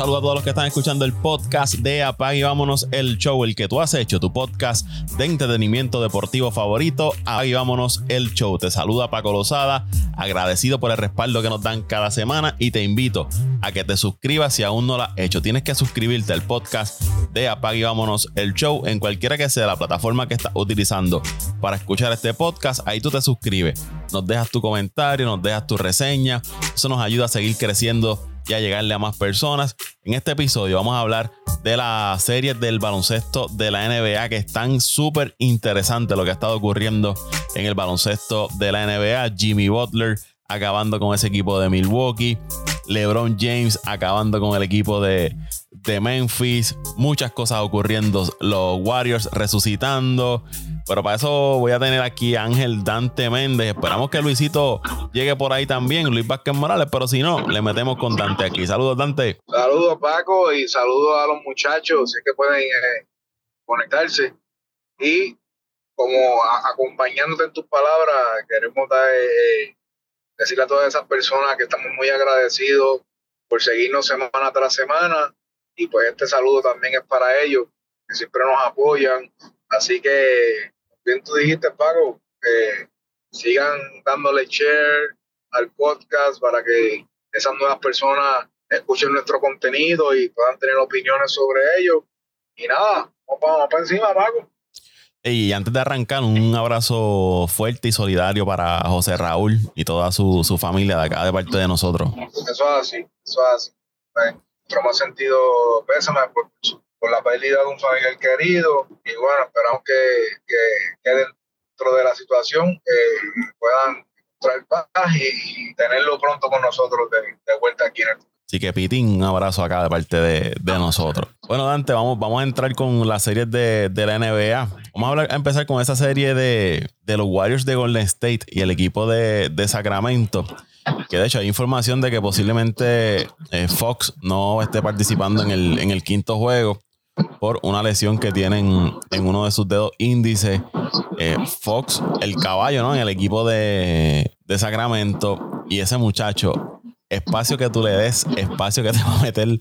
saludo a todos los que están escuchando el podcast de Apag y Vámonos el Show, el que tú has hecho, tu podcast de entretenimiento deportivo favorito. Apag y Vámonos el Show. Te saluda Paco Lozada, agradecido por el respaldo que nos dan cada semana y te invito a que te suscribas si aún no lo has hecho. Tienes que suscribirte al podcast de Apag y Vámonos el Show en cualquiera que sea la plataforma que estás utilizando para escuchar este podcast. Ahí tú te suscribes, nos dejas tu comentario, nos dejas tu reseña. Eso nos ayuda a seguir creciendo y llegarle a más personas. En este episodio vamos a hablar de las series del baloncesto de la NBA que están súper interesantes lo que ha estado ocurriendo en el baloncesto de la NBA. Jimmy Butler acabando con ese equipo de Milwaukee. LeBron James acabando con el equipo de, de Memphis. Muchas cosas ocurriendo. Los Warriors resucitando. Pero para eso voy a tener aquí a Ángel Dante Méndez. Esperamos que Luisito llegue por ahí también, Luis Vázquez Morales, pero si no, le metemos con Dante aquí. Saludos, Dante. Saludos, Paco, y saludos a los muchachos, si es que pueden eh, conectarse. Y como acompañándote en tus palabras, queremos eh, decirle a todas esas personas que estamos muy agradecidos por seguirnos semana tras semana. Y pues este saludo también es para ellos, que siempre nos apoyan. Así que bien tú dijiste, Paco, que sigan dándole share al podcast para que esas nuevas personas escuchen nuestro contenido y puedan tener opiniones sobre ello. Y nada, vamos, para encima, Paco. Y antes de arrancar, un abrazo fuerte y solidario para José Raúl y toda su, familia de acá, de parte de nosotros. Eso es así, eso es así. Nuestro más sentido pésame por, por la pérdida de un familiar querido y bueno, esperamos que, dentro de la situación eh, puedan traer paz y, tenerlo pronto con nosotros de, vuelta aquí en el Así que Pitín, un abrazo acá de parte de, nosotros. Bueno, Dante, vamos, vamos a entrar con las series de, la NBA. Vamos a, empezar con esa serie de, los Warriors de Golden State y el equipo de, Sacramento. Que de hecho hay información de que posiblemente eh, Fox no esté participando en el, en el quinto juego por una lesión que tienen en uno de sus dedos índices. Eh, Fox, el caballo, ¿no? En el equipo de, de Sacramento. Y ese muchacho, espacio que tú le des, espacio que te va a meter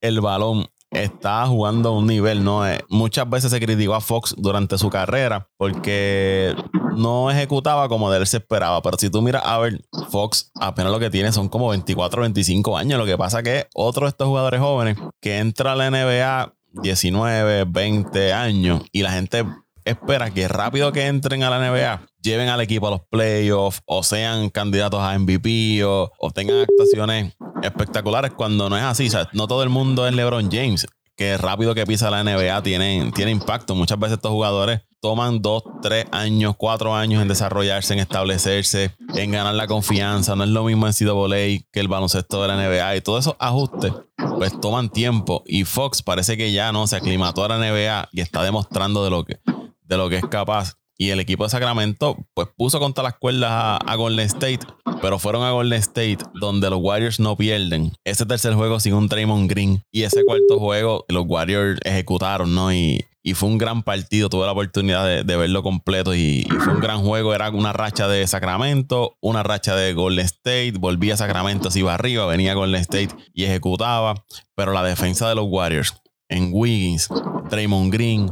el balón está jugando a un nivel, ¿no? Eh, muchas veces se criticó a Fox durante su carrera porque no ejecutaba como de él se esperaba. Pero si tú miras a ver, Fox apenas lo que tiene son como 24 25 años. Lo que pasa que otro de estos jugadores jóvenes que entra a la NBA 19, 20 años y la gente espera que rápido que entren a la NBA lleven al equipo a los playoffs o sean candidatos a MVP o, tengan actuaciones espectaculares cuando no es así. no todo el mundo es LeBron James que rápido que pisa la NBA tiene, tiene impacto. Muchas veces estos jugadores toman dos, tres años, cuatro años en desarrollarse, en establecerse, en ganar la confianza. No es lo mismo en CWA que el baloncesto de la NBA. Y todos esos ajustes, pues toman tiempo. Y Fox parece que ya no se aclimató a la NBA y está demostrando de lo que, de lo que es capaz. Y el equipo de Sacramento, pues puso contra las cuerdas a, Golden State, pero fueron a Golden State donde los Warriors no pierden. Ese tercer juego sin un Draymond Green y ese cuarto juego los Warriors ejecutaron, ¿no? Y, fue un gran partido. Tuve la oportunidad de, verlo completo y, fue un gran juego. Era una racha de Sacramento, una racha de Golden State. Volvía a Sacramento, se iba arriba, venía Golden State y ejecutaba. Pero la defensa de los Warriors en Wiggins, Draymond Green,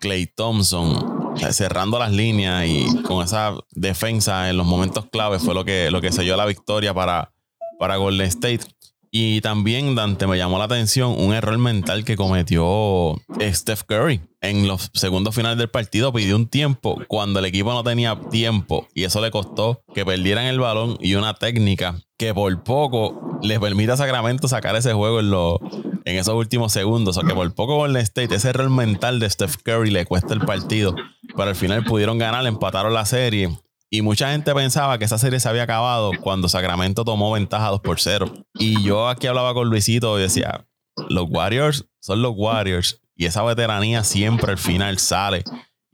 Clay Thompson, cerrando las líneas y con esa defensa en los momentos claves fue lo que, lo que selló la victoria para, para Golden State. Y también, Dante, me llamó la atención un error mental que cometió Steph Curry. En los segundos finales del partido pidió un tiempo cuando el equipo no tenía tiempo y eso le costó que perdieran el balón y una técnica que por poco les permite a Sacramento sacar ese juego en, en esos últimos segundos. O que por poco Golden State, ese error mental de Steph Curry le cuesta el partido. Pero al final pudieron ganar, empataron la serie. Y mucha gente pensaba que esa serie se había acabado cuando Sacramento tomó ventaja 2 por 0. Y yo aquí hablaba con Luisito y decía, los Warriors son los Warriors. Y esa veteranía siempre al final sale.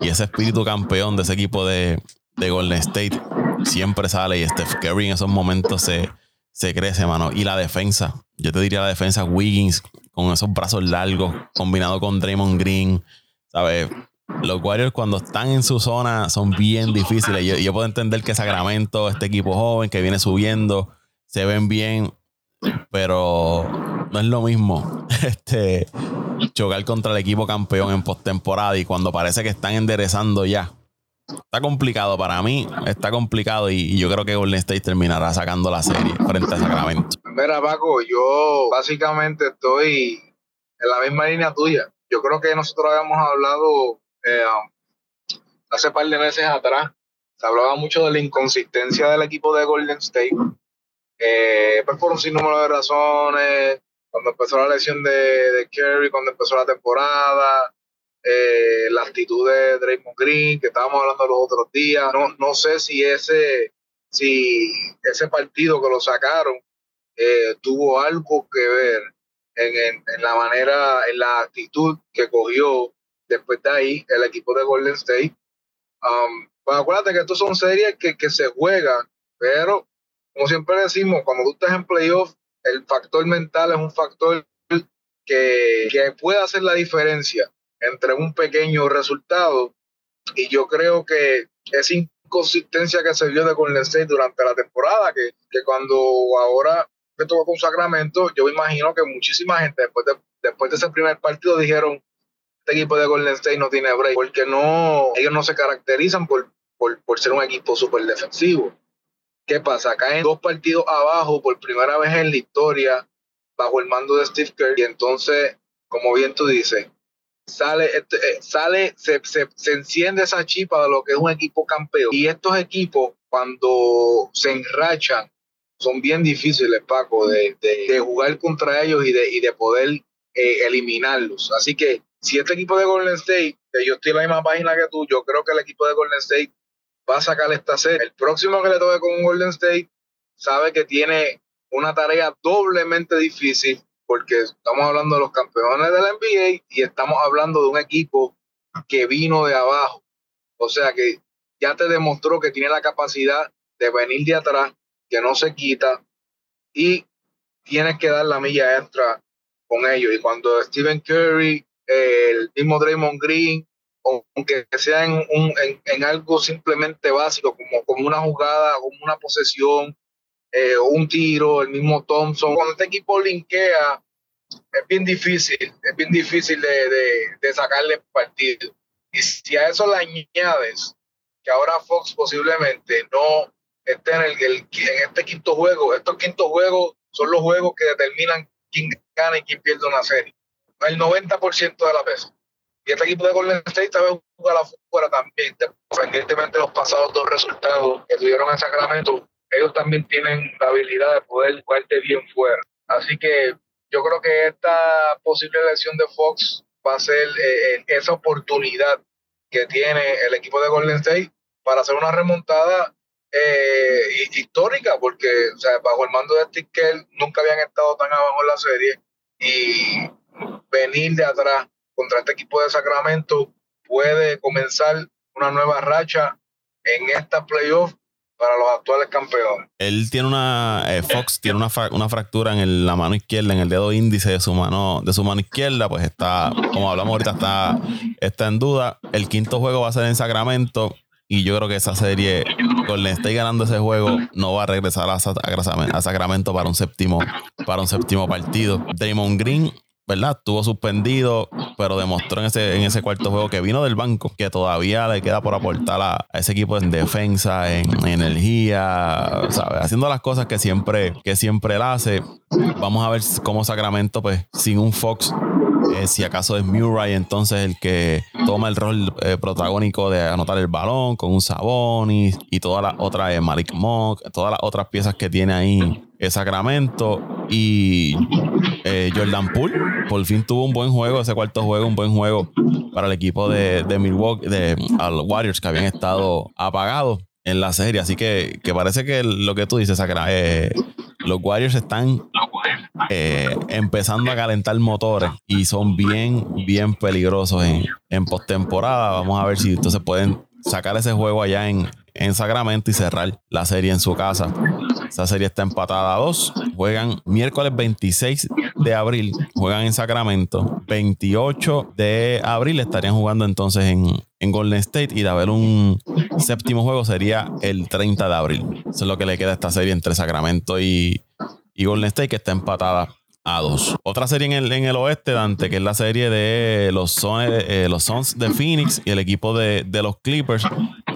Y ese espíritu campeón de ese equipo de, de Golden State siempre sale. Y Steph Curry en esos momentos se, se crece, mano. Y la defensa, yo te diría la defensa Wiggins con esos brazos largos, combinado con Draymond Green, ¿sabes? Los Warriors cuando están en su zona son bien difíciles. Yo, puedo entender que Sacramento, este equipo joven que viene subiendo, se ven bien pero no es lo mismo este, chocar contra el equipo campeón en postemporada y cuando parece que están enderezando ya. Está complicado para mí, está complicado y, yo creo que Golden State terminará sacando la serie frente a Sacramento. Mira, Paco, yo básicamente estoy en la misma línea tuya. Yo creo que nosotros habíamos hablado eh, hace par de meses atrás, se hablaba mucho de la inconsistencia del equipo de Golden State eh, pues por un sinnúmero de razones, cuando empezó la lesión de, Kerry, cuando empezó la temporada, eh, la actitud de Draymond Green, que estábamos hablando los otros días. No, no sé si ese, si ese partido que lo sacaron tuvo algo que ver en, en, la manera, en la actitud que cogió después de ahí el equipo de Golden State. Um, pues acuérdate que estos son series que, que se juegan, pero como siempre decimos, cuando tú estás en playoff, el factor mental es un factor que, que puede hacer la diferencia entre un pequeño resultado. Y yo creo que esa inconsistencia que se vio de Golden State durante la temporada, que, que cuando ahora me tocó con Sacramento, yo me imagino que muchísima gente después de, después de ese primer partido dijeron, este equipo de Golden State no tiene break, porque no, ellos no se caracterizan por, por, por ser un equipo súper defensivo. ¿Qué pasa? Caen dos partidos abajo por primera vez en la historia bajo el mando de Steve Kerr y entonces, como bien tú dices, sale, este, eh, sale se, se, enciende esa chipa de lo que es un equipo campeón. Y estos equipos, cuando se enrachan, son bien difíciles, Paco, de, de, jugar contra ellos y de, y de poder eh, eliminarlos. Así que si este equipo de Golden State, yo estoy en la misma página que tú, yo creo que el equipo de Golden State va a sacar esta serie. El próximo que le toque con Golden State sabe que tiene una tarea doblemente difícil porque estamos hablando de los campeones de la NBA y estamos hablando de un equipo que vino de abajo. O sea que ya te demostró que tiene la capacidad de venir de atrás, que no se quita y tienes que dar la milla extra con ellos. Y cuando Stephen Curry, el mismo Draymond Green, aunque sea en, un, en, algo simplemente básico, como, como una jugada, como una posesión, eh, un tiro, el mismo Thompson. Cuando este equipo linkea, es bien difícil, es bien difícil de, de, sacarle partido. Y si a eso le añades que ahora Fox posiblemente no esté en, el, en este quinto juego, estos quintos juegos son los juegos que determinan quién gana y quién pierde una serie. El 90% de la veces. Y este equipo de Golden State también jugar afuera también, independientemente de los pasados dos resultados que tuvieron en Sacramento, ellos también tienen la habilidad de poder jugarte bien fuera. Así que yo creo que esta posible elección de Fox va a ser eh, eh, esa oportunidad que tiene el equipo de Golden State para hacer una remontada eh, histórica, porque o sea, bajo el mando de Steve nunca habían estado tan abajo en la serie y venir de atrás contra este equipo de Sacramento puede comenzar una nueva racha en esta playoff para los actuales campeones. Él tiene una, eh, Fox tiene una, una fractura en la mano izquierda, en el dedo índice de su mano, de su mano izquierda, pues está, como hablamos ahorita, está, está en duda. El quinto juego va a ser en Sacramento. Y yo creo que esa serie, con esté ganando ese juego, no va a regresar a, a, Sacramento para un séptimo, para un séptimo partido. Damon Green ¿verdad? Estuvo suspendido, pero demostró en ese, en ese cuarto juego que vino del banco, que todavía le queda por aportar a, ese equipo en defensa, en, energía, ¿sabes? Haciendo las cosas que siempre, que siempre él hace. Vamos a ver cómo Sacramento, pues, sin un Fox, eh, si acaso es Murray entonces el que toma el rol eh, protagónico de anotar el balón con un Sabonis y todas las otras, eh, Malik Monk, todas las otras piezas que tiene ahí Sacramento y Jordan Poole por fin tuvo un buen juego, ese cuarto juego, un buen juego para el equipo de, Milwaukee, de los Warriors que habían estado apagados en la serie. Así que, que parece que lo que tú dices, Sacramento, los Warriors están eh, empezando a calentar motores y son bien, bien peligrosos en, postemporada. Vamos a ver si entonces pueden sacar ese juego allá en, en Sacramento y cerrar la serie en su casa. Esa serie está empatada a dos. Juegan miércoles 26 de abril, juegan en Sacramento. 28 de abril estarían jugando entonces en, en Golden State y de haber un séptimo juego sería el 30 de abril. Eso es lo que le queda a esta serie entre Sacramento y, y Golden State que está empatada a dos. Otra serie en el, en el oeste, Dante, que es la serie de los Suns, eh, los de Phoenix y el equipo de, de, los Clippers.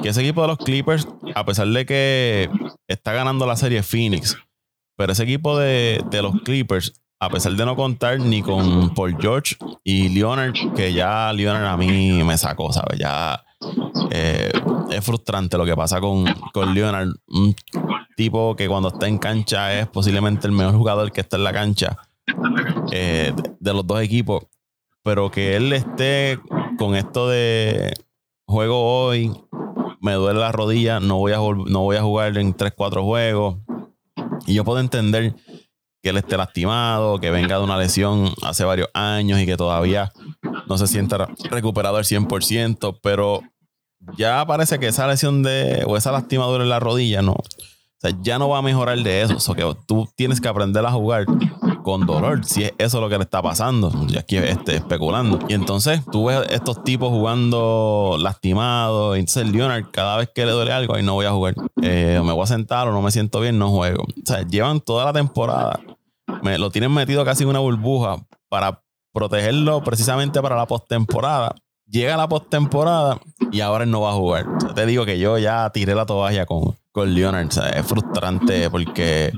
Que ese equipo de los Clippers, a pesar de que está ganando la serie Phoenix, pero ese equipo de, de los Clippers a pesar de no contar ni con Paul George y Leonard, que ya Leonard a mí me sacó, ¿sabes? Ya eh, es frustrante lo que pasa con, con Leonard, tipo que cuando está en cancha es posiblemente el mejor jugador que está en la cancha eh, de, los dos equipos, pero que él esté con esto de juego hoy, me duele la rodilla, no voy a, no voy a jugar en 3-4 juegos. Y yo puedo entender que él esté lastimado, que venga de una lesión hace varios años y que todavía no se sienta recuperado al 100%, pero ya parece que esa lesión de o esa lastimadura en la rodilla no, o sea, ya no va a mejorar de eso, o que tú tienes que aprender a jugar con dolor, si es eso lo que le está pasando. Ya aquí este, especulando. Y entonces tú ves estos tipos jugando lastimados. Y entonces Leonard, cada vez que le duele algo, ahí no voy a jugar. Eh, me voy a sentar o no me siento bien, no juego. O sea, llevan toda la temporada. Me, lo tienen metido casi en una burbuja para protegerlo precisamente para la postemporada. Llega la postemporada y ahora él no va a jugar. te digo que yo ya tiré la toalla con, con Leonard. es frustrante porque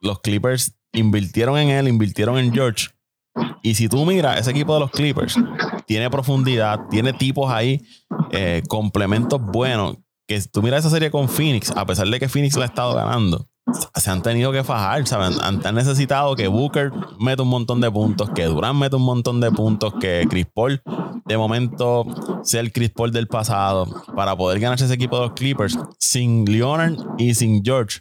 los Clippers invirtieron en él, invirtieron en George. Y si tú miras, ese equipo de los Clippers tiene profundidad, tiene tipos ahí, eh, complementos buenos. Que si tú miras esa serie con Phoenix, a pesar de que Phoenix la ha estado ganando, se han tenido que fajar, ¿saben? Han, necesitado que Booker meta un montón de puntos, que Durant meta un montón de puntos, que Chris Paul de momento sea el Chris Paul del pasado para poder ganarse ese equipo de los Clippers sin Leonard y sin George.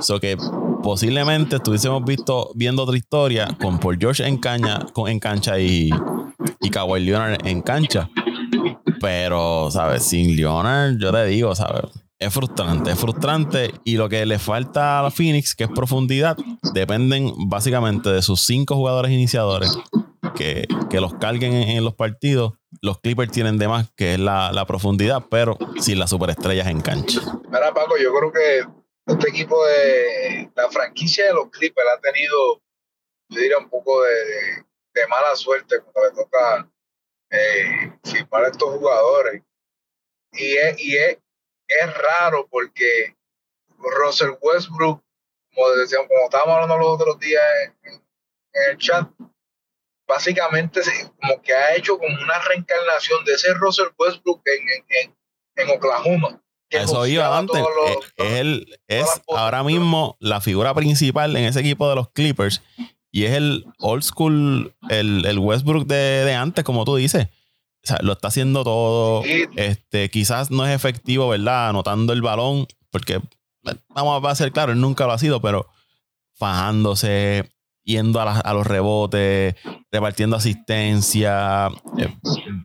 So que posiblemente estuviésemos visto, viendo otra historia con Paul George en, caña, con, en cancha y, y Kawhi Leonard en cancha. Pero, ¿sabes? Sin Leonard, yo te digo, ¿sabes? Es frustrante, es frustrante. Y lo que le falta a la Phoenix, que es profundidad, dependen básicamente de sus cinco jugadores iniciadores que, que los carguen en, los partidos. Los Clippers tienen de más, que es la, la profundidad, pero sin las superestrellas en cancha. Mira, Paco, yo creo que este equipo de la franquicia de los Clippers ha tenido, yo diría, un poco de, mala suerte cuando le toca eh, firmar a estos jugadores. Y es, y es, es raro porque Russell Westbrook, como decíamos, como estábamos hablando los otros días en, en el chat, básicamente como que ha hecho como una reencarnación de ese Russell Westbrook en, en, en Oklahoma. Eso iba antes. Eh, es, él, es ahora mismo la figura principal en ese equipo de los Clippers. Y es el old school, el, el Westbrook de, de, antes, como tú dices. O sea, lo está haciendo todo. Este, quizás no es efectivo, ¿verdad? Anotando el balón, porque vamos a ser claro, él nunca lo ha sido, pero fajándose, yendo a, los rebotes, repartiendo asistencia, eh,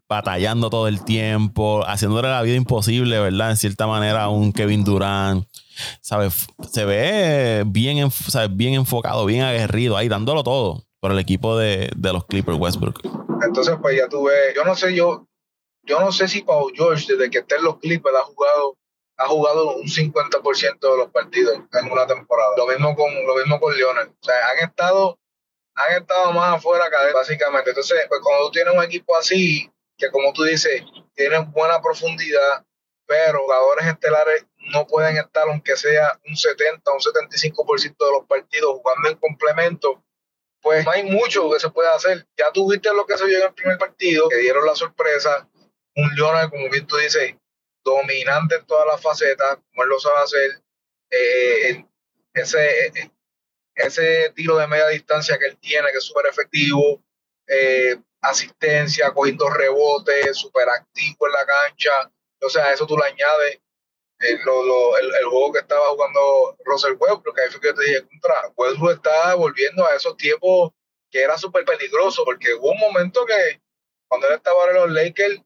batallando todo el tiempo, haciéndole la vida imposible, ¿verdad? En cierta manera a un Kevin Durant. ¿Sabes? Se ve bien, bien enfocado, bien aguerrido ahí, dándolo todo por el equipo de, los Clippers Westbrook. Entonces, pues ya tuve, yo no sé, yo, yo no sé si Paul George, desde que está en los Clippers, ha jugado ha jugado un 50% de los partidos en una temporada. Lo mismo con, lo mismo con Leonard. O sea, han estado, han estado más afuera básicamente. Entonces, pues cuando tú tienes un equipo así, que como tú dices, tienen buena profundidad, pero jugadores estelares no pueden estar, aunque sea un 70 o un 75% de los partidos jugando en complemento, pues no hay mucho que se pueda hacer. Ya tuviste lo que se vio en el primer partido, que dieron la sorpresa, un Leonard, como bien tú dices, dominante en todas las facetas, como él lo sabe hacer. Eh, ese, ese tiro de media distancia que él tiene, que es súper efectivo, eh, asistencia, cogiendo rebotes, súper activo en la cancha. O sea, eso tú le añades el, el, juego que estaba jugando Russell Westbrook, ahí fue que te dije contra. Westbrook está volviendo a esos tiempos que era súper peligroso, porque hubo un momento que cuando él estaba en los Lakers,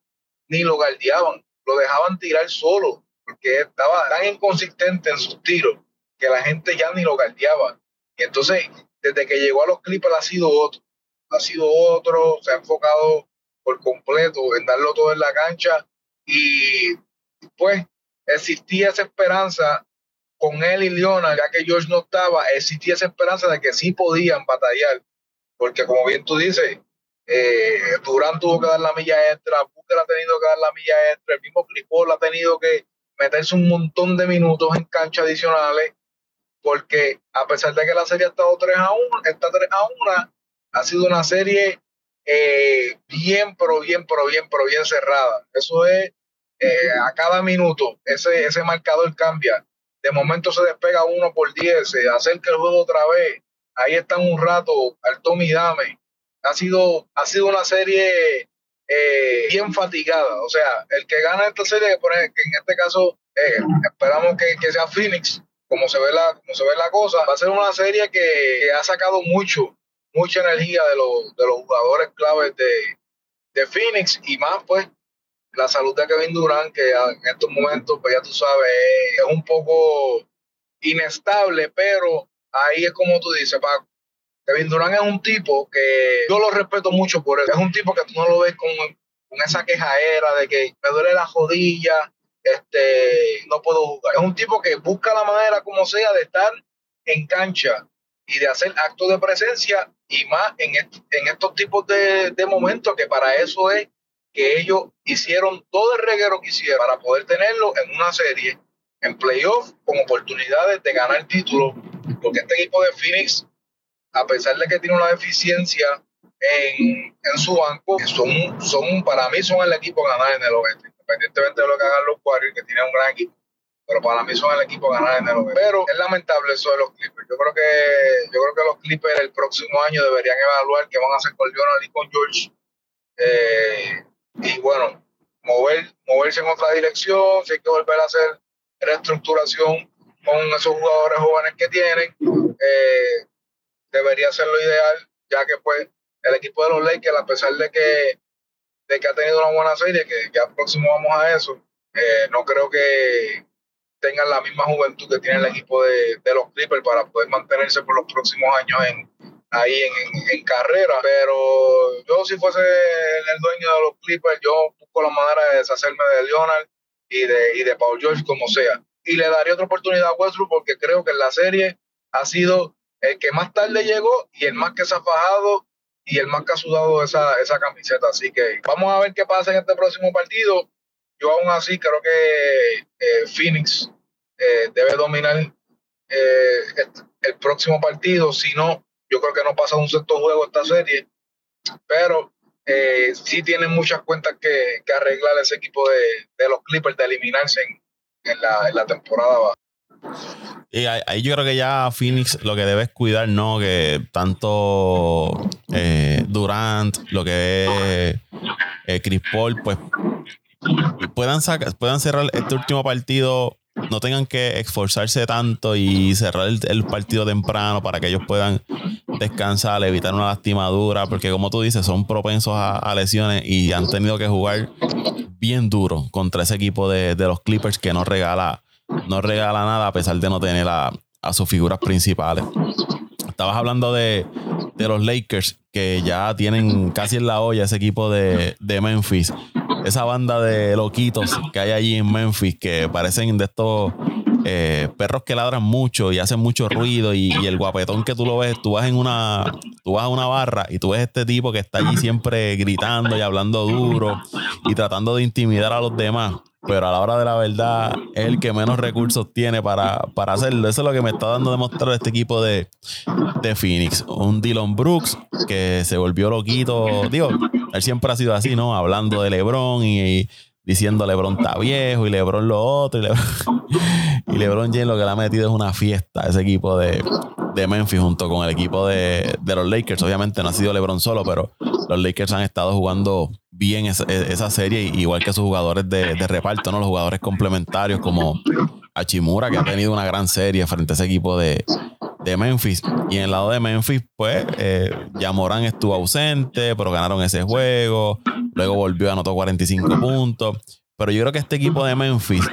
ni lo guardiaban lo dejaban tirar solo, porque estaba tan inconsistente en sus tiros que la gente ya ni lo guardiaba. Y entonces, desde que llegó a los Clippers ha sido otro, ha sido otro, se ha enfocado por completo en darlo todo en la cancha y pues existía esa esperanza con él y Leonard, ya que George no estaba, existía esa esperanza de que sí podían batallar. Porque como bien tú dices, eh, Durán tuvo que dar la milla extra, Booker ha tenido que dar la milla extra, el mismo Clipol ha tenido que meterse un montón de minutos en cancha adicionales, porque a pesar de que la serie ha estado 3 a 1, está 3 a 1, ha sido una serie eh, bien, pero bien, pero bien, pero bien cerrada. Eso es eh, a cada minuto, ese, ese marcador cambia. De momento se despega uno por 10, se acerca el juego otra vez. Ahí están un rato, al Tommy Dame. Ha sido, ha sido una serie eh, bien fatigada. O sea, el que gana esta serie, que en este caso esperamos que, que, sea Phoenix, como se, ve la, como se ve la cosa, va a ser una serie que ha sacado mucho mucha energía de los, de los jugadores claves de, de Phoenix y más pues la salud de Kevin Durant que en estos momentos pues ya tú sabes es un poco inestable pero ahí es como tú dices Paco Kevin Durant es un tipo que yo lo respeto mucho por eso es un tipo que tú no lo ves con, con esa quejadera de que me duele la jodilla este no puedo jugar. Es un tipo que busca la manera como sea de estar en cancha y de hacer actos de presencia y más en, en estos tipos de, de, momentos que para eso es que ellos hicieron todo el reguero que hicieron para poder tenerlo en una serie, en playoff, con oportunidades de ganar título, porque este equipo de Phoenix, a pesar de que tiene una deficiencia en, en su banco, son, son, para mí son el equipo a ganar en el oeste, independientemente de lo que hagan los Warriors, que tienen un gran equipo pero para mí son el equipo a ganar en el oeste. Pero es lamentable eso de los Clippers. Yo creo que yo creo que los Clippers el próximo año deberían evaluar qué van a hacer con Lionel y con George. Eh, y bueno, mover, moverse en otra dirección, si hay que volver a hacer reestructuración con esos jugadores jóvenes que tienen, eh, debería ser lo ideal, ya que pues el equipo de los Lakers, a pesar de que, de que ha tenido una buena serie, que ya próximo vamos a eso, eh, no creo que, tengan la misma juventud que tiene el equipo de, de, los Clippers para poder mantenerse por los próximos años en, ahí en, en, carrera. Pero yo si fuese el dueño de los Clippers, yo busco la manera de deshacerme de Leonard y de, y de Paul George como sea. Y le daría otra oportunidad a Westbrook porque creo que en la serie ha sido el que más tarde llegó y el más que se ha fajado y el más que ha sudado esa, esa camiseta. Así que vamos a ver qué pasa en este próximo partido yo aún así creo que eh, Phoenix eh, debe dominar eh, el, próximo partido. Si no, yo creo que no pasa un sexto juego esta serie. Pero sí tienen muchas cuentas que, arreglar ese equipo de, los Clippers de eliminarse en, la, temporada baja. Y ahí yo creo que ya Phoenix lo que debe es cuidar, ¿no? Que tanto Durant, lo que es Chris Paul, pues puedan, puedan cerrar este último partido, no tengan que esforzarse tanto y cerrar el, partido temprano para que ellos puedan descansar, evitar una lastimadura, porque como tú dices, son propensos a, lesiones y han tenido que jugar bien duro contra ese equipo de, los Clippers que no regala, no regala nada a pesar de no tener a, sus figuras principales. Estabas hablando de, los Lakers que ya tienen casi en la olla ese equipo de, de Memphis esa banda de loquitos que hay allí en Memphis que parecen de estos eh, perros que ladran mucho y hacen mucho ruido y, el guapetón que tú lo ves, tú vas en una, tú vas a una barra y tú ves este tipo que está allí siempre gritando y hablando duro y tratando de intimidar a los demás. Pero a la hora de la verdad es el que menos recursos tiene para, para hacerlo. Eso es lo que me está dando a demostrar este equipo de, de Phoenix. Un Dylan Brooks que se volvió loquito. Digo, él siempre ha sido así, ¿no? Hablando de LeBron y, diciendo LeBron está viejo y LeBron lo otro. Y LeBron, y LeBron James lo que le ha metido es una fiesta a ese equipo de, Memphis junto con el equipo de, los Lakers. Obviamente no ha sido LeBron solo, pero los Lakers han estado jugando bien esa, serie, igual que sus jugadores de, reparto, ¿no? Los jugadores complementarios como Achimura, que ha tenido una gran serie frente a ese equipo de, Memphis. Y en el lado de Memphis, pues, eh, ya Morán estuvo ausente, pero ganaron ese juego. Luego volvió a anotar 45 puntos. Pero yo creo que este equipo de Memphis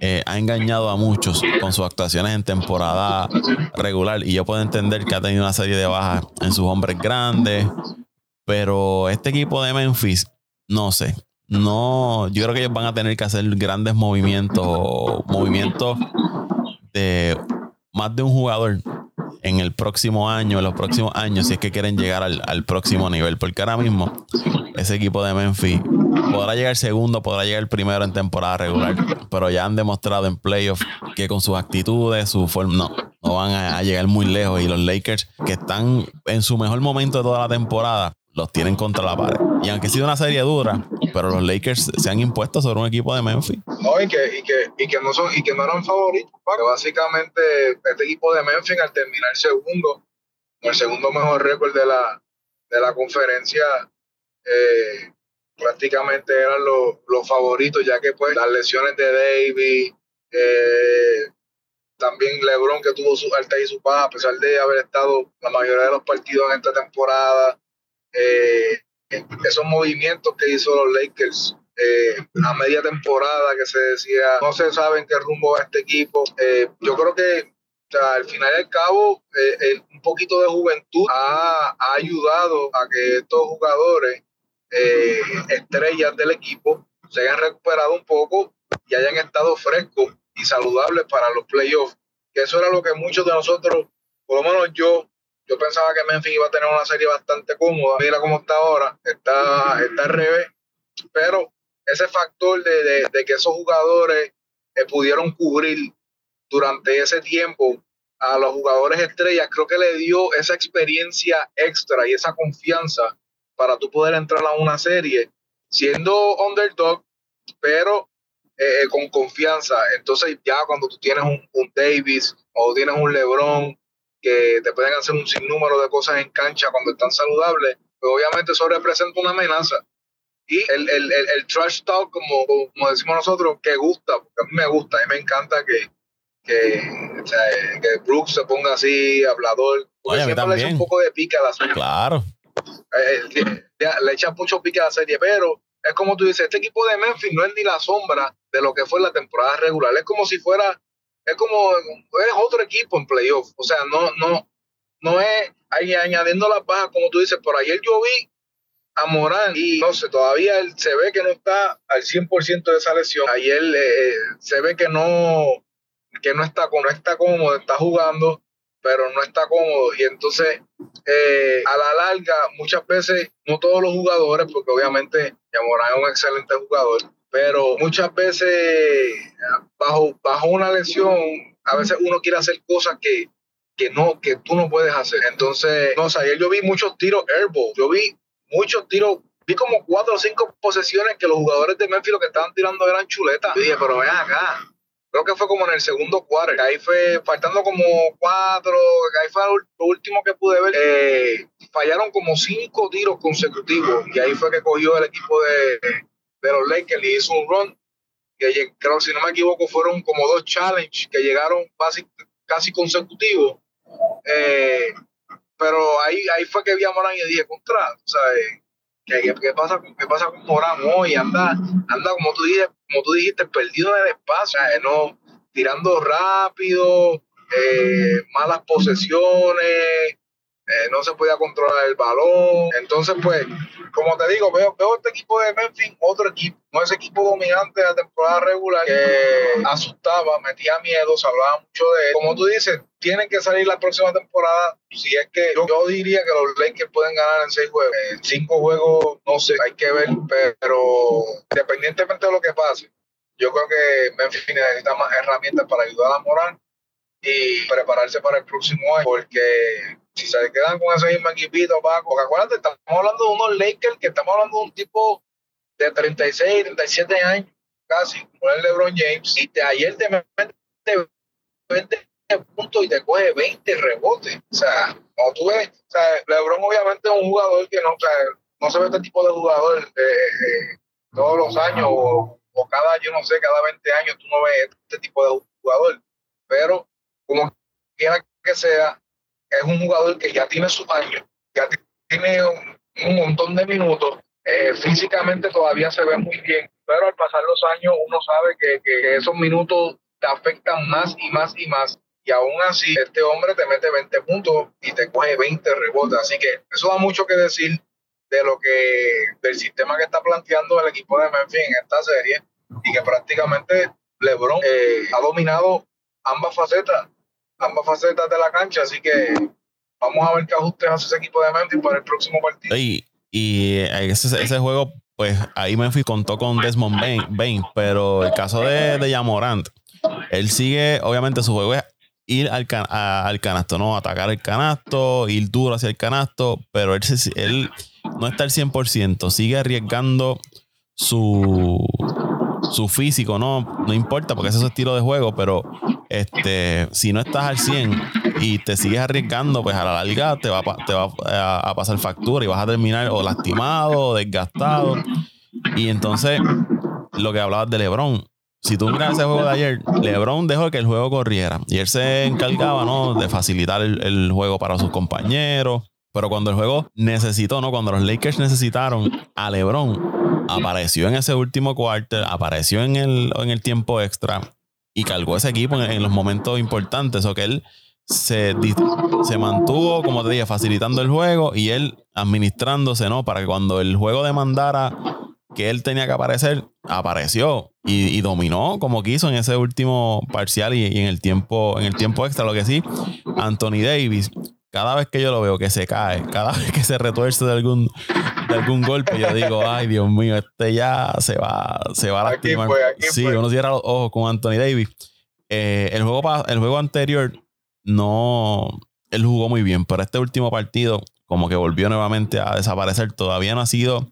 eh, ha engañado a muchos con sus actuaciones en temporada regular. Y yo puedo entender que ha tenido una serie de bajas en sus hombres grandes. Pero este equipo de Memphis, no sé. No, yo creo que ellos van a tener que hacer grandes movimientos, movimientos de más de un jugador en el próximo año, en los próximos años, si es que quieren llegar al, próximo nivel. Porque ahora mismo ese equipo de Memphis podrá llegar segundo, podrá llegar primero en temporada regular, pero ya han demostrado en playoffs que con sus actitudes, su forma, no, no van a, llegar muy lejos. Y los Lakers, que están en su mejor momento de toda la temporada, los tienen contra la pared. Y aunque ha sido una serie dura, pero los Lakers se han impuesto sobre un equipo de Memphis. No, y que, y que, y que, no, son, y que no eran favoritos. básicamente, este equipo de Memphis, al terminar segundo, el segundo mejor récord de la, de la conferencia, eh, prácticamente eran los, los, favoritos, ya que pues las lesiones de Davis, eh, también LeBron que tuvo su alta y su baja, a pesar de haber estado la mayoría de los partidos en esta temporada, eh, esos movimientos que hizo los Lakers eh, a media temporada que se decía no se sabe en qué rumbo va este equipo. Eh, yo creo que al final y al cabo eh, un poquito de juventud ha, ayudado a que estos jugadores estrellas del equipo se hayan recuperado un poco y hayan estado frescos y saludables para los playoffs. Que eso era lo que muchos de nosotros, por lo menos yo, yo pensaba que Memphis iba a tener una serie bastante cómoda. Mira cómo está ahora. Está, está al revés. Pero ese factor de, de, que esos jugadores eh, pudieron cubrir durante ese tiempo a los jugadores estrellas, creo que le dio esa experiencia extra y esa confianza para tú poder entrar a una serie siendo underdog, pero eh, eh, con confianza. Entonces ya cuando tú tienes un, un Davis o tienes un LeBron que te pueden hacer un sinnúmero de cosas en cancha cuando están saludables, pues obviamente eso representa una amenaza. Y el, el, el, trash talk, como, como, decimos nosotros, que gusta, porque a mí me gusta, a mí me encanta que, que, que Brooks se ponga así, hablador. Oye, siempre le echa un poco de pica a la serie. Claro. Eh, le, le echa mucho pica a la serie, pero es como tú dices, este equipo de Memphis no es ni la sombra de lo que fue la temporada regular. Es como si fuera es como, es otro equipo en playoff. O sea, no, no, no es ahí añadiendo las bajas, como tú dices. Por ayer yo vi a Morán y no sé, todavía él se ve que no está al 100% de esa lesión. Ayer eh, se ve que no, que no está, no está cómodo, está jugando, pero no está cómodo. Y entonces, eh, a la larga, muchas veces, no todos los jugadores, porque obviamente Morán es un excelente jugador, pero muchas veces bajo, bajo una lesión, a veces uno quiere hacer cosas que, que no, que tú no puedes hacer. Entonces, no sé, ayer yo vi muchos tiros airball, yo vi muchos tiros, vi como cuatro o cinco posesiones que los jugadores de Memphis lo que estaban tirando eran chuletas. Yo dije, pero ven acá. Creo que fue como en el segundo cuarto, ahí fue faltando como cuatro, ahí fue lo último que pude ver. Eh, fallaron como cinco tiros consecutivos y ahí fue que cogió el equipo de, de los Lakers y hizo un run que creo, si no me equivoco, fueron como dos challenges que llegaron casi, casi consecutivos. Eh, pero ahí, ahí fue que vi a Morán y dije, contra, o ¿qué, qué, pasa, ¿qué pasa con Morán hoy? Anda, anda como, tú dijiste, como tú dijiste, perdido en el espacio, no, tirando rápido, eh, malas posesiones, eh, no se podía controlar el balón. Entonces, pues, como te digo, veo, veo este equipo de Memphis, otro equipo, no ese equipo dominante de la temporada regular asustaba, metía miedo, se hablaba mucho de él. Como tú dices, tienen que salir la próxima temporada. Si es que yo, diría que los Lakers pueden ganar en seis juegos. En cinco juegos, no sé, hay que ver, pero independientemente de lo que pase, yo creo que Memphis necesita más herramientas para ayudar a Morán y prepararse para el próximo año, porque si se quedan con ese mismo equipito, Paco, porque acuérdate, estamos hablando de unos Lakers que estamos hablando de un tipo de 36, 37 años, casi, como el LeBron James, y de ayer te mete 20 puntos y te coge 20 rebotes. O sea, como tú ves, o sea, LeBron obviamente es un jugador que no, o sea, no se ve este tipo de jugador eh, eh, todos los años o, o, cada, yo no sé, cada 20 años tú no ves este tipo de jugador. Pero como quiera que sea, es un jugador que ya tiene sus años, ya tiene un, montón de minutos, eh, físicamente todavía se ve muy bien, pero al pasar los años uno sabe que, que, esos minutos te afectan más y más y más. Y aún así, este hombre te mete 20 puntos y te coge 20 rebotes. Así que eso da mucho que decir de lo que, del sistema que está planteando el equipo de Memphis en esta serie y que prácticamente LeBron eh, ha dominado ambas facetas, ambas facetas de la cancha, así que vamos a ver qué ajustes hace ese equipo de Memphis para el próximo partido. Y, y ese, juego, pues ahí Memphis contó con Desmond Bain, pero el caso de, de Yamorant, él sigue, obviamente su juego es ir al, al canasto, ¿no? Atacar el canasto, ir duro hacia el canasto, pero él, él no está al 100%, sigue arriesgando su, su físico, ¿no? No importa porque ese es su estilo de juego, pero este, si no estás al 100 y te sigues arriesgando, pues a la larga te va, te va a, pasar factura y vas a terminar o lastimado o desgastado. Y entonces, lo que hablabas de LeBron, si tú miras ese juego de ayer, LeBron dejó que el juego corriera y él se encargaba, ¿no? De facilitar el, juego para sus compañeros. Pero cuando el juego necesitó, ¿no? Cuando los Lakers necesitaron a LeBron, apareció en ese último cuarto, apareció en el, en el tiempo extra y cargó ese equipo en, los momentos importantes. O que él se, se mantuvo, como te dije, facilitando el juego y él administrándose, ¿no? Para que cuando el juego demandara que él tenía que aparecer, apareció y, dominó como quiso en ese último parcial y, en el tiempo, en el tiempo extra. Lo que sí, Anthony Davis, cada vez que yo lo veo que se cae, cada vez que se retuerce de algún, de algún golpe, yo digo, ay Dios mío, este ya se va, se va a lastimar. sí, uno cierra los ojos con Anthony Davis. Eh, el, juego, el juego anterior no, él jugó muy bien, pero este último partido como que volvió nuevamente a desaparecer. Todavía no ha sido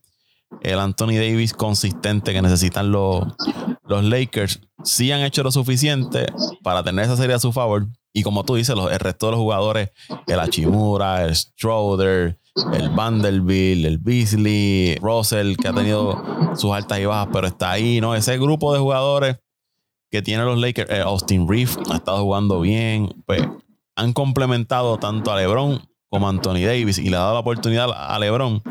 el Anthony Davis consistente que necesitan los, los Lakers. Sí han hecho lo suficiente para tener esa serie a su favor. Y como tú dices, el resto de los jugadores, el Achimura, el Stroder, el Vanderbilt, el Beasley, Russell, que ha tenido sus altas y bajas, pero está ahí, ¿no? Ese grupo de jugadores que tienen los Lakers, eh, Austin Reeves ha estado jugando bien, pues han complementado tanto a LeBron como a Anthony Davis y le ha dado la oportunidad a LeBron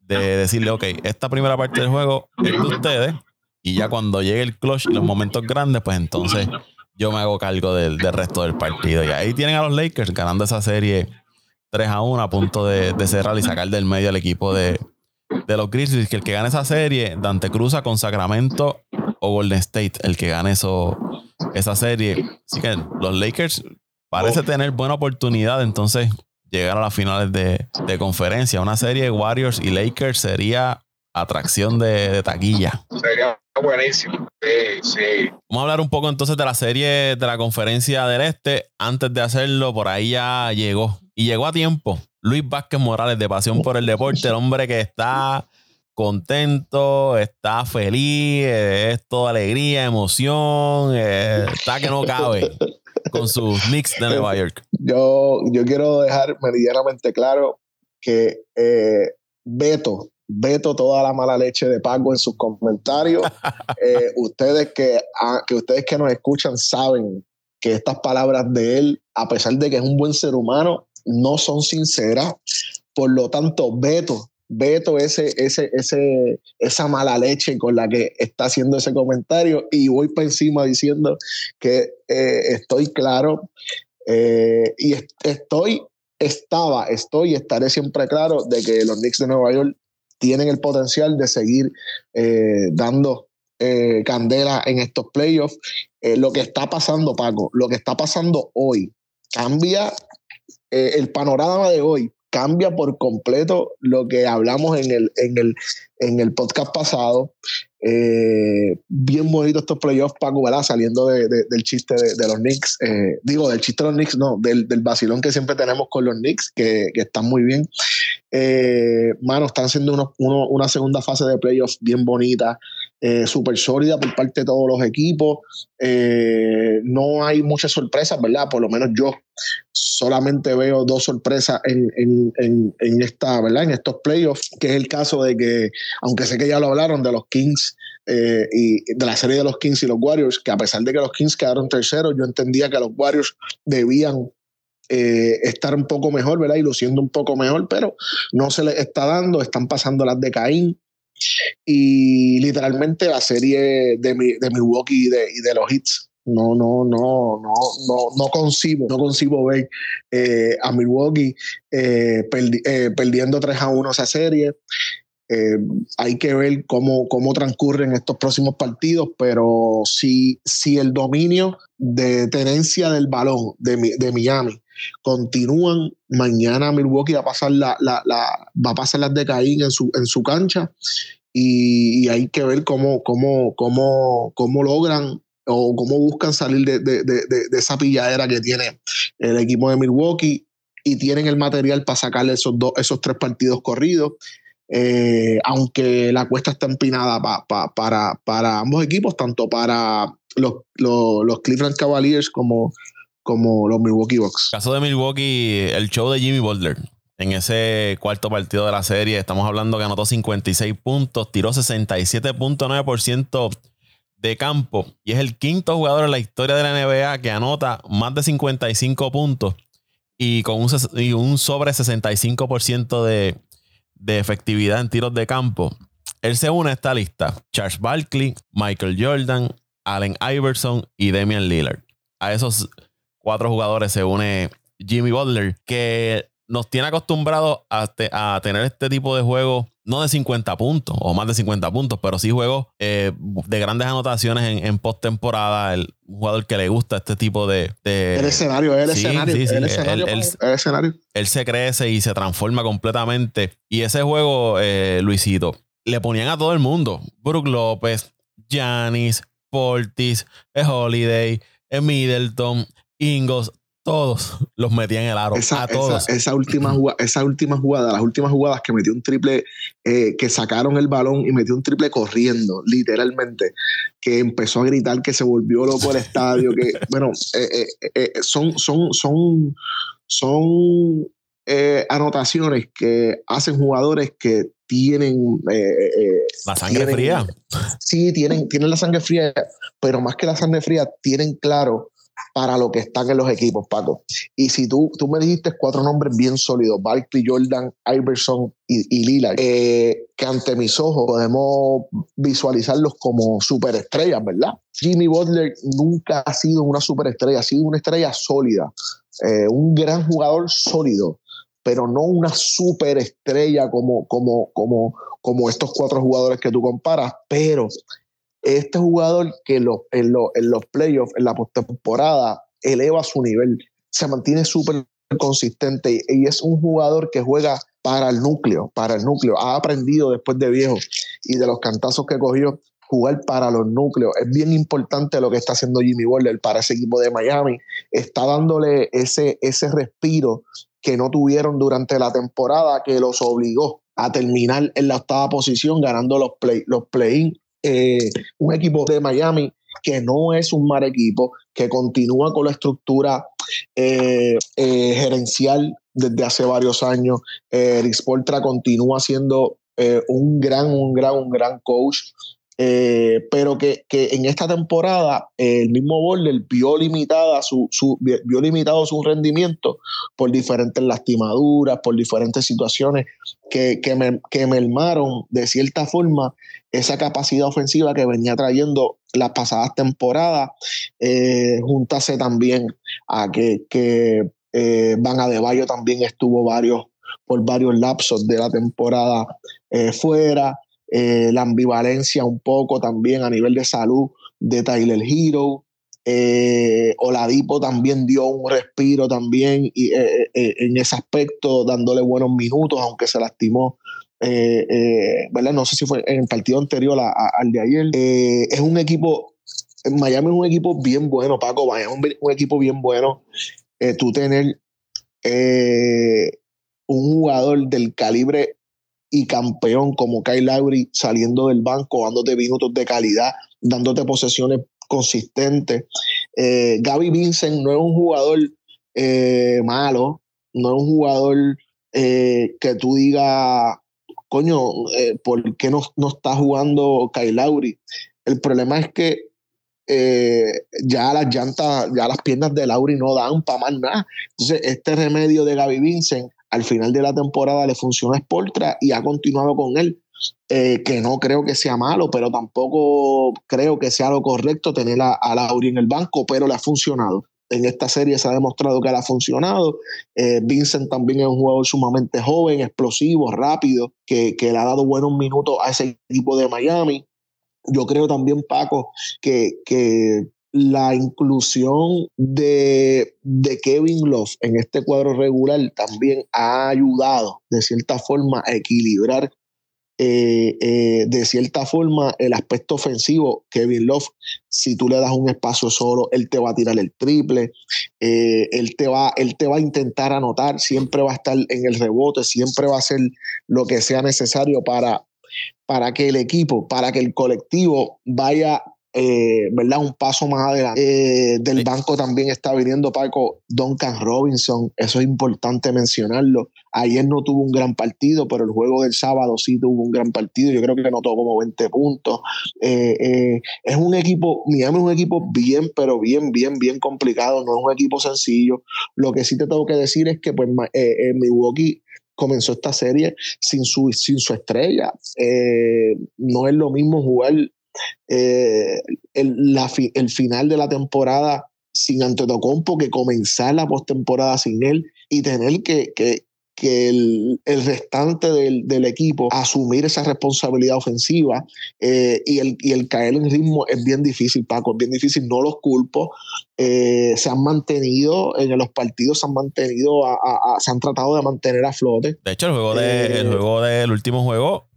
de decirle, ok, esta primera parte del juego es de ustedes y ya cuando llegue el clutch y los momentos grandes, pues entonces yo me hago cargo del, resto del partido. Y ahí tienen a los Lakers ganando esa serie 3 a 1 a punto de, cerrar y sacar del medio al equipo de, los Grizzlies. Que el que gane esa serie, Dante cruza con Sacramento o Golden State, el que gane eso, esa serie. Así que los Lakers parece tener buena oportunidad. Entonces, llegar a las finales de, conferencia. Una serie de Warriors y Lakers sería atracción de, taquilla. Sería buenísimo. Sí, sí. Vamos a hablar un poco entonces de la serie de la conferencia del Este. Antes de hacerlo, por ahí ya llegó. Y llegó a tiempo. Luis Vázquez Morales, de Pasión por el Deporte, el hombre que está contento, está feliz, es toda alegría, emoción, eh, está que no cabe con sus Knicks de Nueva York. Yo, yo quiero dejar meridianamente claro que eh, Beto, Beto toda la mala leche de Paco en sus comentarios. Eh, ustedes, que, ah, que ustedes que nos escuchan saben que estas palabras de él, a pesar de que es un buen ser humano, no son sinceras. Por lo tanto, Beto, veto ese, ese, ese, esa mala leche con la que está haciendo ese comentario y voy por encima diciendo que eh, estoy claro eh, y estoy, estaba, estoy y estaré siempre claro de que los Knicks de Nueva York tienen el potencial de seguir eh, dando candela en estos playoffs. lo que está pasando, Paco, lo que está pasando hoy cambia el panorama de hoy cambia por completo lo que hablamos en el, en el, en el podcast pasado. Eh, bien bonito estos playoffs, Paco, ¿verdad? Saliendo del chiste de, los Knicks. Eh, digo, del chiste de los Knicks, no, del, del vacilón que siempre tenemos con los Knicks, que, están muy bien. Eh, mano, están siendo una segunda fase de playoffs bien bonita, eh, súper sólida por parte de todos los equipos. Eh, no hay muchas sorpresas, ¿verdad? Por lo menos yo solamente veo dos sorpresas en, esta, ¿verdad? En estos playoffs, que es el caso de que, aunque sé que ya lo hablaron de los Kings y de la serie de los Kings y los Warriors, que a pesar de que los Kings quedaron terceros, yo entendía que los Warriors debían eh, estar un poco mejor, ¿verdad? Y luciendo un poco mejor, pero no se les está dando, están pasando las de Caín. Y literalmente la serie de, de Milwaukee y de, y de los hits no, no, no, no, no, no concibo, no concibo ver eh, a Milwaukee eh, perdiendo 3 a 1 esa serie. Eh, hay que ver cómo, cómo transcurren estos próximos partidos, pero si, si el dominio de tenencia del balón de, de Miami continúan, mañana Milwaukee va a pasar, la, la, va a pasar las de Caín en su, en su cancha y, hay que ver cómo, cómo, cómo, cómo logran o cómo buscan salir de, de, de, de, esa pilladera que tiene el equipo de Milwaukee y tienen el material para sacarle esos, dos, esos tres partidos corridos. Eh, aunque la cuesta está empinada para, para ambos equipos, tanto para los, los, Cleveland Cavaliers como, como los Milwaukee Bucks. Caso de Milwaukee, el show de Jimmy Butler. En ese cuarto partido de la serie, estamos hablando que anotó 56 puntos, tiró 67.9% de campo y es el quinto jugador en la historia de la NBA que anota más de 55 puntos y con un, un sobre 65% de, de efectividad en tiros de campo. Él se une a esta lista. Charles Barkley, Michael Jordan, Allen Iverson y Damian Lillard. A esos cuatro jugadores se une Jimmy Butler, que nos tiene acostumbrados a, a tener este tipo de juegos no de 50 puntos o más de 50 puntos, pero sí juegos eh, de grandes anotaciones en, en postemporada. El jugador que le gusta este tipo de. el escenario, el escenario. el, escenario el, escenario. Él se crece y se transforma completamente. Y ese juego, eh, Luisito, le ponían a todo el mundo: Brook López, Janis, Portis, Holiday, Middleton, Ingles, todos los metían en el aro. Esa, a todos. Esa, última jugada, esa última jugada, las últimas jugadas que metió un triple, eh, que sacaron el balón y metió un triple corriendo, literalmente, que empezó a gritar que se volvió loco el estadio, que, bueno, eh, eh, son, son, son, son anotaciones que hacen jugadores que tienen la sangre fría. Sí, tienen, tienen la sangre fría, pero más que la sangre fría, tienen claro para lo que están en los equipos, Paco. Y si tú, tú me dijiste cuatro nombres bien sólidos, Barkley, Jordan, Iverson y, y Lillard, eh, que ante mis ojos podemos visualizarlos como superestrellas, ¿verdad? Jimmy Butler nunca ha sido una superestrella, ha sido una estrella sólida, eh, un gran jugador sólido, pero no una superestrella como, como, como, como estos cuatro jugadores que tú comparas, pero este jugador que en, los playoffs, en la postemporada, eleva su nivel, se mantiene súper consistente y es un jugador que juega para el núcleo, para el núcleo. Ha aprendido después de viejo y de los cantazos que cogió jugar para los núcleos. Es bien importante lo que está haciendo Jimmy Butler para ese equipo de Miami. Está dándole ese, ese respiro que no tuvieron durante la temporada que los obligó a terminar en la octava posición ganando los play los play eh, un equipo de Miami que no es un mal equipo, que continúa con la estructura eh, eh, gerencial desde hace varios años. Eric Sportra continúa siendo un gran, un gran, un gran coach. Eh, pero que, en esta temporada el mismo Border vio, limitada su, su, vio limitado su rendimiento por diferentes lastimaduras, por diferentes situaciones que, que, me, que mermaron de cierta forma esa capacidad ofensiva que venía trayendo las pasadas temporadas, eh, juntase también a que, que eh, Van Adebayo también estuvo varios por varios lapsos de la temporada fuera. Eh, la ambivalencia un poco también a nivel de salud de Tyler Hero. Eh, Oladipo también dio un respiro también y, eh, en ese aspecto, dándole buenos minutos, aunque se lastimó. ¿verdad? No sé si fue en el partido anterior al de ayer. es un equipo, Miami es un equipo bien bueno, Paco. Es un, equipo bien bueno. tú tener un jugador del calibre y campeón como Kyle Lowry saliendo del banco, dándote minutos de calidad, dándote posesiones consistentes. Eh, Gaby Vincent no es un jugador eh, malo, no es un jugador eh, que tú digas, coño, ¿por qué no, no está jugando Kyle Lowry? El problema es que ya las llantas, ya las piernas de Lauri no dan para más nada. Entonces, este remedio de Gaby Vincent al final de la temporada le funcionó a Sportra y ha continuado con él. Eh, que no creo que sea malo, pero tampoco creo que sea lo correcto tener a, a Lauri en el banco, pero le ha funcionado. en esta serie se ha demostrado que él ha funcionado. Eh, Vincent también es un jugador sumamente joven, explosivo, rápido, que, que le ha dado buenos minutos a ese equipo de Miami. Yo creo también, Paco, que, que la inclusión de, de, Kevin Love en este cuadro regular también ha ayudado de cierta forma a equilibrar eh, eh, de cierta forma el aspecto ofensivo. Kevin Love, si tú le das un espacio solo, él te va a tirar el triple, eh, él, te va, él te va a intentar anotar, siempre va a estar en el rebote, siempre va a hacer lo que sea necesario para, para que el equipo, para que el colectivo vaya eh, ¿verdad? Un paso más adelante. Eh, del banco también está viniendo Paco Duncan Robinson, eso es importante mencionarlo. Ayer no tuvo un gran partido, pero el juego del sábado sí tuvo un gran partido. Yo creo que notó como 20 puntos. Eh, es un equipo, Miami es un equipo bien, pero bien, bien, bien complicado. No es un equipo sencillo. Lo que sí te tengo que decir es que pues, Milwaukee comenzó esta serie sin su, sin su estrella. no es lo mismo jugar eh, el, el, final de la temporada sin Antetokounmpo que comenzar la postemporada sin él y tener que, que, que el, el, restante del, del, equipo asumir esa responsabilidad ofensiva eh, y, el, y, el, caer en ritmo es bien difícil, Paco, es bien difícil, no los culpo. Eh, se han mantenido en los partidos, se han mantenido, a, a, se han tratado de mantener a flote. De hecho, el juego, de, el juego del último juego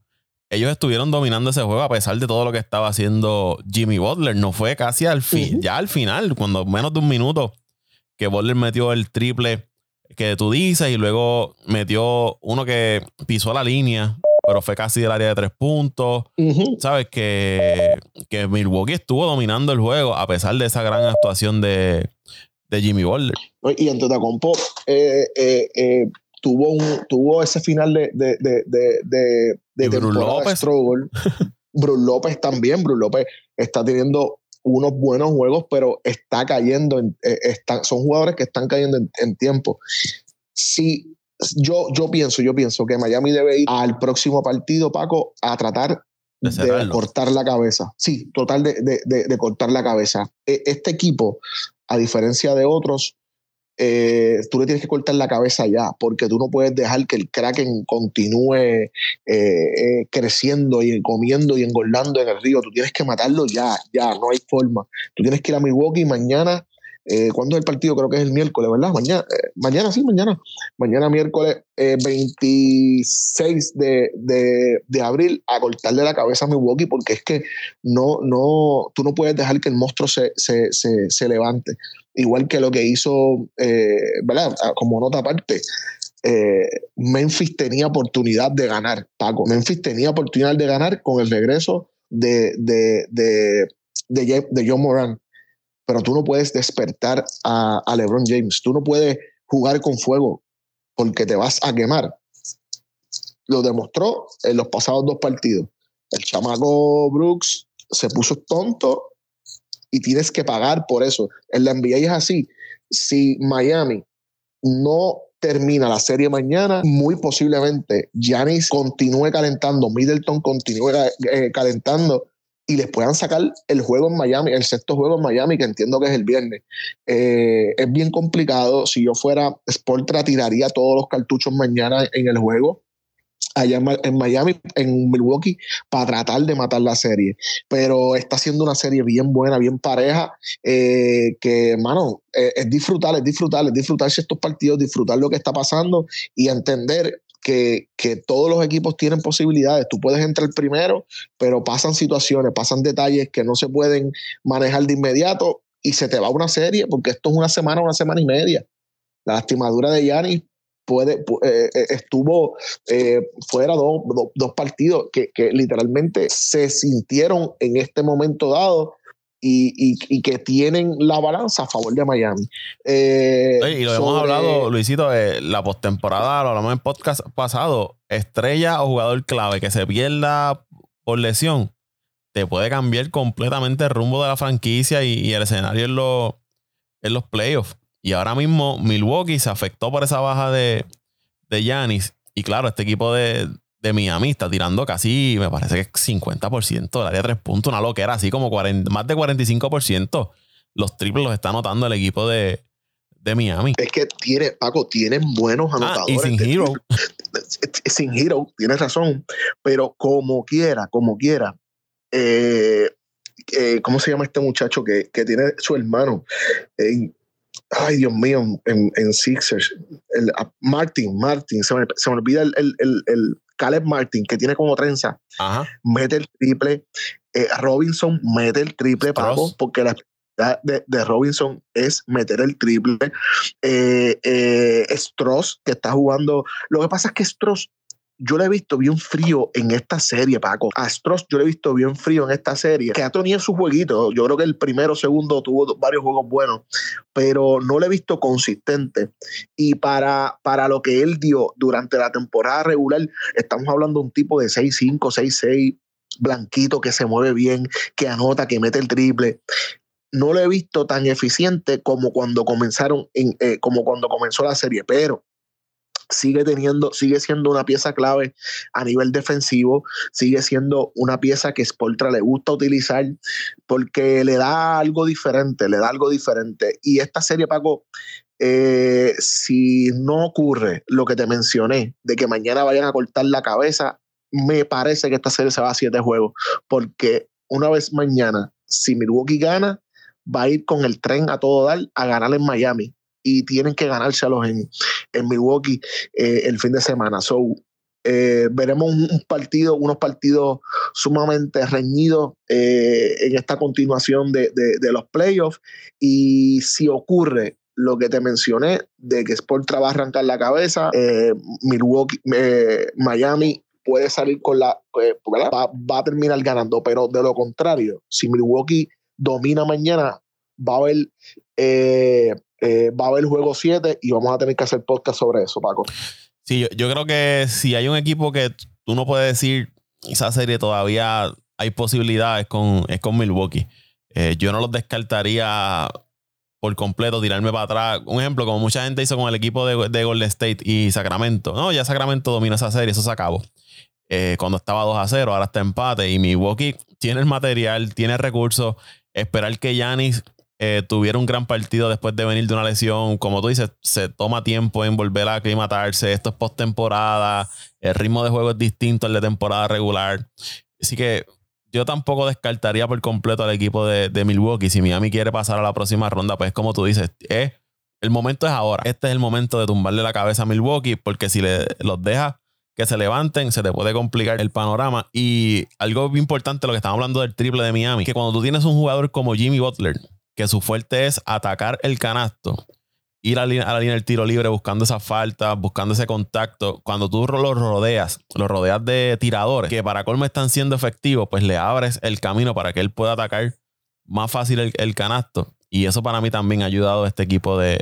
ellos estuvieron dominando ese juego a pesar de todo lo que estaba haciendo Jimmy Butler. No fue casi al fin, ya al final, cuando menos de un minuto, que Butler metió el triple que tú dices y luego metió uno que pisó la línea, pero fue casi del área de tres puntos. Sabes que, que Milwaukee estuvo dominando el juego a pesar de esa gran actuación de, de Jimmy Butler. Y ante eh, eh, eh, tuvo, un, tuvo ese final de, de, de, de, de López. Bruce López también. Bruce López está teniendo unos buenos juegos, pero está cayendo, en, eh, son jugadores que están cayendo en, tiempo. Si yo, yo pienso, yo pienso que Miami debe ir al próximo partido, Paco, a tratar de, cortar la cabeza. Sí, total de, de, de, cortar la cabeza. E, este equipo, a diferencia de otros, eh, tú le tienes que cortar la cabeza ya, porque tú no puedes dejar que el Kraken continúe eh, eh, creciendo y comiendo y engordando en el río. Tú tienes que matarlo ya, ya, no hay forma. Tú tienes que ir a Milwaukee mañana. ¿Cuándo es el partido? Creo que es el miércoles, ¿verdad? Mañana, mañana sí, mañana. Mañana miércoles 26 de, de, abril a cortarle la cabeza a Milwaukee porque es que no, no, tú no puedes dejar que el monstruo se, se, se, se levante igual que lo que hizo, eh, ¿verdad? Ah, como nota aparte, eh, Memphis tenía oportunidad de ganar, Paco. Memphis tenía oportunidad de ganar con el regreso de, de, de, de, John Moran. Pero tú no puedes despertar a, a, LeBron James. Tú no puedes jugar con fuego porque te vas a quemar. Lo demostró en los pasados dos partidos. El chamaco Brooks se puso tonto y tienes que pagar por eso. En la NBA es así. Si Miami no termina la serie mañana, muy posiblemente Giannis continúe calentando, Middleton continúe eh, calentando y les puedan sacar el juego en Miami, el sexto juego en Miami, que entiendo que es el viernes. Eh, es bien complicado. Si yo fuera Sportra, tiraría todos los cartuchos mañana en el juego allá en Miami, en Milwaukee, para tratar de matar la serie. Pero está siendo una serie bien buena, bien pareja, eh, que, hermano, eh, es disfrutar, es disfrutar, es disfrutarse estos partidos, disfrutar lo que está pasando y entender que, que, todos los equipos tienen posibilidades. Tú puedes entrar primero, pero pasan situaciones, pasan detalles que no se pueden manejar de inmediato y se te va una serie, porque esto es una semana, una semana y media. La lastimadura de Yanis puede, eh, eh, estuvo eh, fuera dos, dos partidos que, que, literalmente se sintieron en este momento dado y, y, y que tienen la balanza a favor de Miami. y lo hemos hablado, Luisito, la postemporada, lo hablamos en podcast pasado, estrella o jugador clave que se pierda por lesión, te puede cambiar completamente el rumbo de la franquicia y, y el escenario en los playoffs. Y ahora mismo Milwaukee se afectó por esa baja de, de Giannis. Y claro, este equipo de, de Miami está tirando casi, me parece que 50% del área de tres puntos, una loquera, así como más de 45% los triples los está anotando el equipo de, de Miami. Es que tiene, Paco, tienen buenos Ah, anotadores. y sin Hero. Sin Hero, tienes razón. Pero como quiera, como quiera. eh, eh, ¿Cómo se llama este muchacho que, que tiene su hermano? en- ay, Dios mío, en, en Sixers. El, Martin, Martin, se me, se me olvida el, el, el, el Caleb Martin, que tiene como trenza. Ajá. mete el triple. Eh, Robinson mete el triple. Paco, porque la de, de Robinson es meter el triple. Eh, eh, Stross, que está jugando. Lo que pasa es que Stross, yo lo he visto bien frío en esta serie, Paco. A Stross yo lo he visto bien frío en esta serie, que ha tenido su jueguito. Yo creo que el primero, segundo tuvo varios juegos buenos, pero no lo he visto consistente. Y para, para lo que él dio durante la temporada regular, estamos hablando de un tipo de 6'5, 6'6, blanquito, que se mueve bien, que anota, que mete el triple. No lo he visto tan eficiente como cuando comenzaron, en, eh, como cuando comenzó la serie, pero sigue teniendo, sigue siendo una pieza clave a nivel defensivo, sigue siendo una pieza que Sportra le gusta utilizar porque le da algo diferente, le da algo diferente. Y esta serie, Paco, eh, si no ocurre lo que te mencioné, de que mañana vayan a cortar la cabeza, me parece que esta serie se va a siete juegos, porque una vez mañana, si Milwaukee gana, va a ir con el tren a todo dar a ganar en Miami y tienen que ganárselos en, en Milwaukee eh, el fin de semana. So, eh, veremos un, partido, unos partidos sumamente reñidos eh, en esta continuación de, de- los playoffs. Y si ocurre lo que te mencioné, de que Sport va a arrancar la cabeza, Milwaukee, Miami puede salir con la. Va, va a terminar ganando, pero de lo contrario, si Milwaukee domina mañana, va a haber, eh, va a haber juego 7 y vamos a tener que hacer podcast sobre eso, Paco. Sí, yo, creo que si hay un equipo que tú no puedes decir esa serie todavía hay posibilidades con, es con Milwaukee. Eh, yo no los descartaría por completo, tirarme para atrás. Un ejemplo, como mucha gente hizo con el equipo de, de Golden State y Sacramento. No, ya Sacramento domina esa serie, eso se acabó. Eh, cuando estaba 2 a 0, ahora está empate. Y Milwaukee tiene el material, tiene recursos. Esperar que Giannis eh, tuviera un gran partido después de venir de una lesión. Como tú dices, se toma tiempo en volver a aclimatarse. Esto es postemporada. El ritmo de juego es distinto al de temporada regular. Así que yo tampoco descartaría por completo al equipo de, de Milwaukee. Si Miami quiere pasar a la próxima ronda, pues como tú dices, eh, el momento es ahora. Este es el momento de tumbarle la cabeza a Milwaukee, porque si le, los deja que se levanten, se te puede complicar el panorama. Y algo importante, lo que estamos hablando del triple de Miami, que cuando tú tienes un jugador como Jimmy Butler, que su fuerte es atacar el canasto, ir a la, línea, a la línea del tiro libre buscando esa falta, buscando ese contacto. Cuando tú los rodeas, los rodeas de tiradores que para colmo están siendo efectivos, pues le abres el camino para que él pueda atacar más fácil el, el canasto. Y eso para mí también ha ayudado a este equipo de,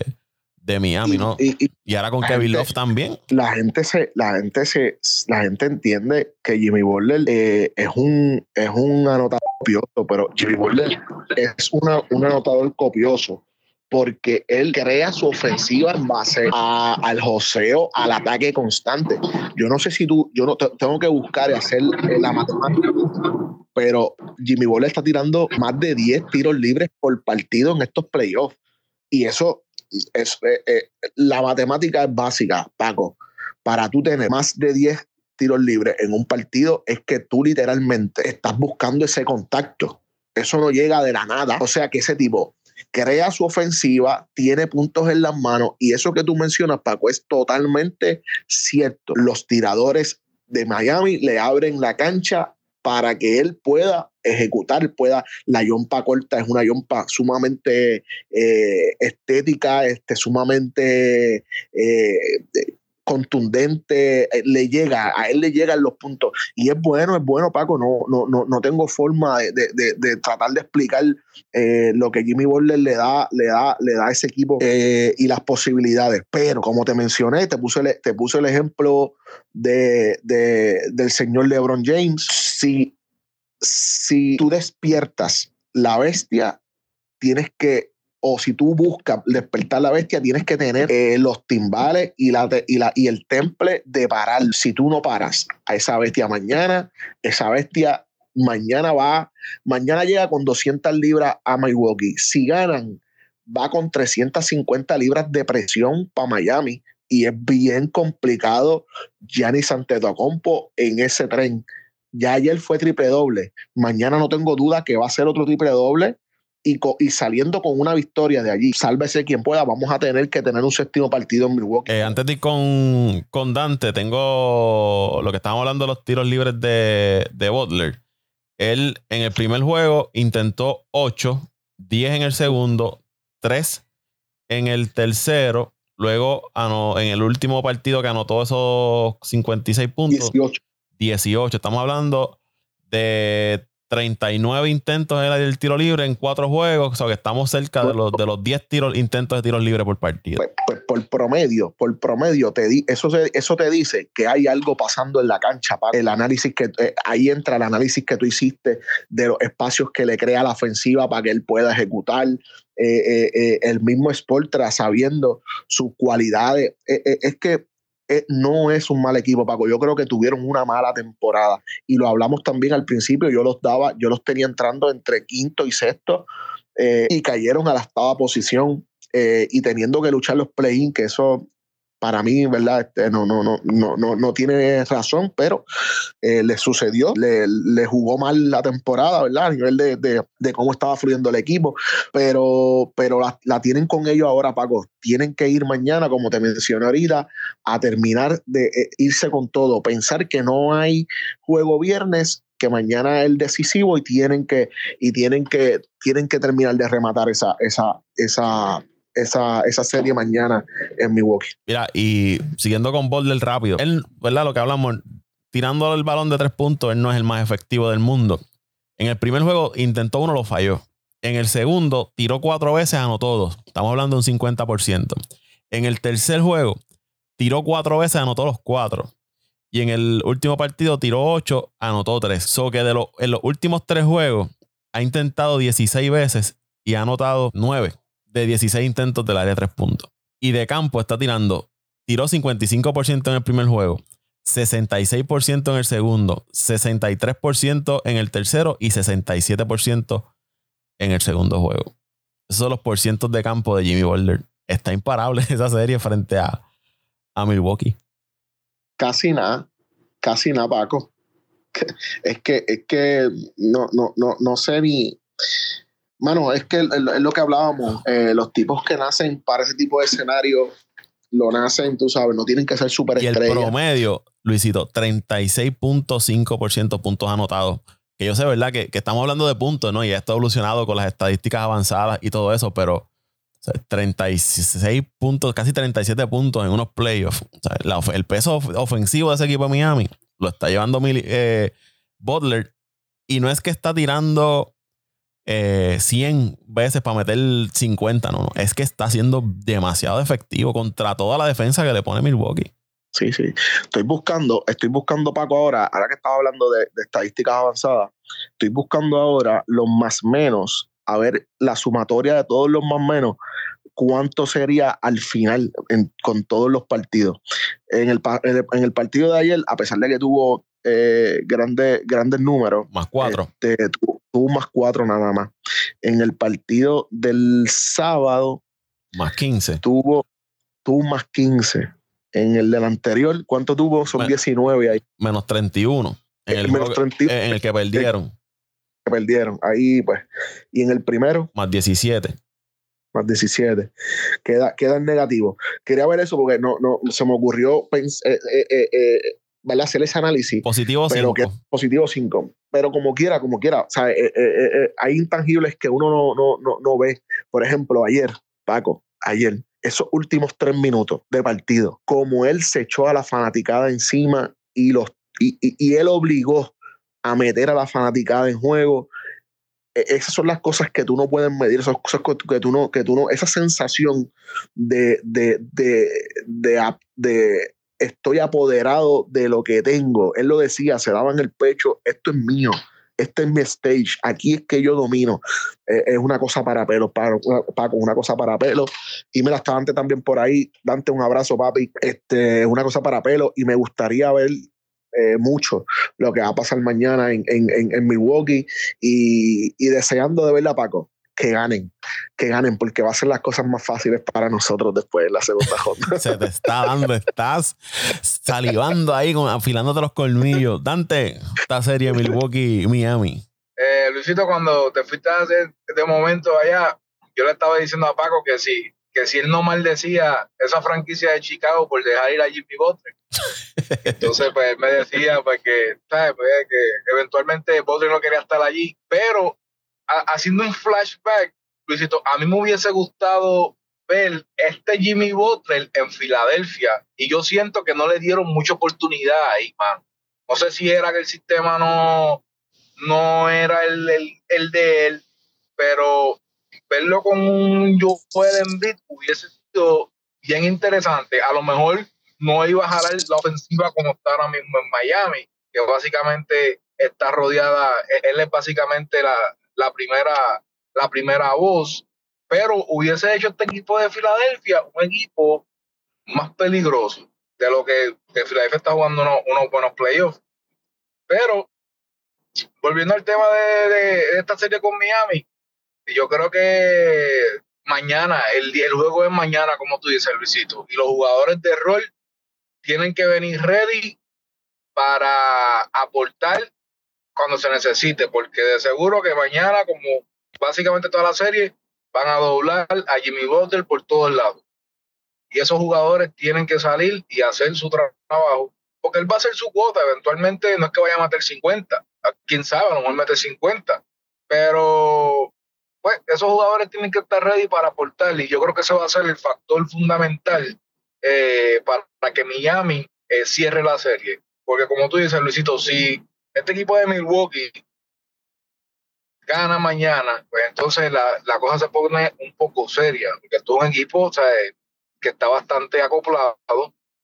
de Miami, Y- ¿no? y- y Y ahora con Kevin gente- Love también. la gente se, la gente se, la gente entiende que Jimmy Butler eh, es un es un anotador copioso, pero Jimmy Butler es una, un anotador copioso porque él crea su ofensiva en base a- al joseo, al ataque constante. Yo no sé si tú, yo no te- tengo que buscar y hacer la matemática, pero Jimmy Butler está tirando más de 10 tiros libres por partido en estos playoffs. Y eso es eh, eh, la matemática es básica, Paco. Para tú tener más de 10 tiros libres en un partido, es que tú literalmente estás buscando ese contacto. Eso no llega de la nada. O sea que ese tipo crea su ofensiva, tiene puntos en las manos y eso que tú mencionas, Paco, es totalmente cierto. Los tiradores de Miami le abren la cancha para que él pueda ejecutar, pueda, la yompa corta es una yompa sumamente eh, estética, este, sumamente eh, contundente, eh, le llega, a él le llegan los puntos. Y es bueno, es bueno, Paco, no, no, no, no tengo forma de, de- de- tratar de explicar eh, lo que Jimmy Butler le da, le da, le da a ese equipo eh, y las posibilidades. Pero como te mencioné, te puse el, te puse el ejemplo de- del señor LeBron James. Si, si tú despiertas la bestia, tienes que o si tú buscas despertar la bestia, tienes que tener eh, los timbales y, la, y, la, y el temple de parar. Si tú no paras a esa bestia mañana, esa bestia mañana va, mañana llega con 200 libras a Milwaukee. Si ganan, va con 350 libras de presión para Miami y es bien complicado Giannis Antetokounmpo en ese tren. Ya ayer fue triple doble. Mañana no tengo duda que va a ser otro triple doble. Y, y, saliendo con una victoria de allí, sálvese quien pueda, vamos a tener que tener un séptimo partido en Milwaukee. Eh, antes de ir con, con, Dante, tengo lo que estábamos hablando de los tiros libres de, de Butler. Él en el primer juego intentó 8, 10 en el segundo, 3 en el tercero. Luego en el último partido que anotó esos 56 puntos. 18. 18. Estamos hablando de 39 intentos en el tiro libre en cuatro juegos, o sea que estamos cerca de los, de los 10 tiros, intentos de tiros libres por partido. Pues, pues, por promedio, por promedio, te di, eso, eso te dice que hay algo pasando en la cancha. El análisis que eh, ahí entra el análisis que tú hiciste de los espacios que le crea la ofensiva para que él pueda ejecutar. Eh, eh, el mismo Sportra sabiendo sus cualidades. es que no es un mal equipo, Paco. Yo creo que tuvieron una mala temporada. Y lo hablamos también al principio. Yo los daba, yo los tenía entrando entre quinto y sexto eh, y cayeron a la octava posición. Eh, y teniendo que luchar los play-in, que eso para mí, ¿verdad? Este, no, no, no, no, no, tiene razón, pero eh, le sucedió, le, le, jugó mal la temporada, ¿verdad? A nivel de, de, cómo estaba fluyendo el equipo, pero, pero la, la, tienen con ellos ahora, Paco. Tienen que ir mañana, como te mencioné ahorita, a terminar de eh, irse con todo, pensar que no hay juego viernes que mañana es el decisivo y tienen que y tienen que tienen que terminar de rematar esa esa esa esa, esa serie mañana en Milwaukee. Mira, y siguiendo con Boulder rápido, él, ¿verdad? Lo que hablamos, tirando el balón de tres puntos, él no es el más efectivo del mundo. En el primer juego intentó uno, lo falló. En el segundo, tiró cuatro veces, anotó dos. Estamos hablando de un 50%. En el tercer juego, tiró cuatro veces, anotó los cuatro. Y en el último partido tiró ocho, anotó tres. So que de en los últimos tres juegos ha intentado 16 veces y ha anotado nueve de 16 intentos del área de 3 puntos. Y de campo está tirando, tiró 55% en el primer juego, 66% en el segundo, 63% en el tercero y 67% en el segundo juego. Esos son los porcientos de campo de Jimmy Boulder. Está imparable esa serie frente a, a Milwaukee. Casi nada, casi nada, Paco. Es que, es que no, no, no, no sé ni, Mano, es que es lo que hablábamos. Eh, los tipos que nacen para ese tipo de escenario lo nacen, tú sabes, no tienen que ser súper estrellas. Y el promedio, Luisito, 36.5% puntos anotados. Que yo sé, ¿verdad? Que, estamos hablando de puntos, ¿no? Y esto ha evolucionado con las estadísticas avanzadas y todo eso, pero 36 puntos, casi 37 puntos en unos playoffs. el peso ofensivo de ese equipo de Miami lo está llevando eh, Butler. Y no es que está tirando 100 eh, veces para meter 50, no, no. Es que está siendo demasiado efectivo contra toda la defensa que le pone Milwaukee. Sí, sí. Estoy buscando, estoy buscando, Paco, ahora, ahora que estaba hablando de, estadísticas avanzadas, estoy buscando ahora los más menos, a ver la sumatoria de todos los más menos, cuánto sería al final con todos los partidos. En el, en el, partido de ayer, a pesar de que tuvo eh, grandes, grandes números. Más cuatro. Este, tuvo, más cuatro nada más. En el partido del sábado. Más 15. Tuvo, tuvo más 15. En el del anterior, ¿cuánto tuvo? Son 19 ahí. Menos 31. En el, menos 31, en el que perdieron. Que perdieron. Ahí, pues. Y en el primero. Más 17 más 17. Queda, queda en negativo. Quería ver eso porque no, no se me ocurrió eh, eh, eh, ¿verdad? hacer ese análisis. Positivo 5. Positivo 5. Pero como quiera, como quiera. O sea, eh, eh, eh, hay intangibles que uno no, no, no, no ve. Por ejemplo, ayer, Paco, ayer, esos últimos tres minutos de partido, como él se echó a la fanaticada encima y, los, y, y, él obligó a meter a la fanaticada en juego. E, esas son las cosas que tú no puedes medir, esas cosas que tú no, que tú no, esa sensación de, de, de, de, de estoy apoderado de lo que tengo. Él lo decía, se daba en el pecho, esto es mío, este es mi stage, aquí es que yo domino. Eh, es una cosa para pelo, Paco, una cosa para pelo. Y me la está Dante también por ahí. Dante, un abrazo, papi. Este, es una cosa para pelo y me gustaría ver eh, mucho lo que va a pasar mañana en, en, en Milwaukee y, y, deseando de verla, Paco, que ganen, que ganen, porque va a ser las cosas más fáciles para nosotros después en la segunda ronda. Se te está dando, estás salivando ahí, con, afilándote los colmillos. Dante, esta serie Milwaukee-Miami. Eh, Luisito, cuando te fuiste a hacer de momento allá, yo le estaba diciendo a Paco que si, que si él no maldecía esa franquicia de Chicago por dejar ir a Jimmy Butler. Entonces, pues me decía pues, que, ¿sabes? Pues, que eventualmente Butler no quería estar allí, pero haciendo un flashback, Luisito, a mí me hubiese gustado ver este Jimmy Butler en Filadelfia y yo siento que no le dieron mucha oportunidad ahí, man. No sé si era que el sistema no, no era el, el, de él, pero verlo con un Joel Embiid hubiese sido bien interesante. A lo mejor no iba a jalar la ofensiva como está ahora mismo en Miami, que básicamente está rodeada, él es básicamente la, la primera, la primera voz, pero hubiese hecho este equipo de Filadelfia un equipo más peligroso de lo que, que Filadelfia está jugando unos, buenos playoffs. Pero, volviendo al tema de, esta serie con Miami, yo creo que mañana, el, el juego es mañana, como tú dices, Luisito, y los jugadores de rol tienen que venir ready para aportar cuando se necesite, porque de seguro que mañana, como básicamente toda la serie, van a doblar a Jimmy Butler por todos lados. Y esos jugadores tienen que salir y hacer su trabajo, porque él va a hacer su cuota, eventualmente no es que vaya a meter 50, quién sabe, a lo mejor mete 50, pero pues esos jugadores tienen que estar ready para aportar y yo creo que ese va a ser el factor fundamental eh, para que Miami eh, cierre la serie. Porque como tú dices, Luisito, si este equipo de Milwaukee gana mañana, pues entonces la, la cosa se pone un poco seria, porque es un equipo o sea, que está bastante acoplado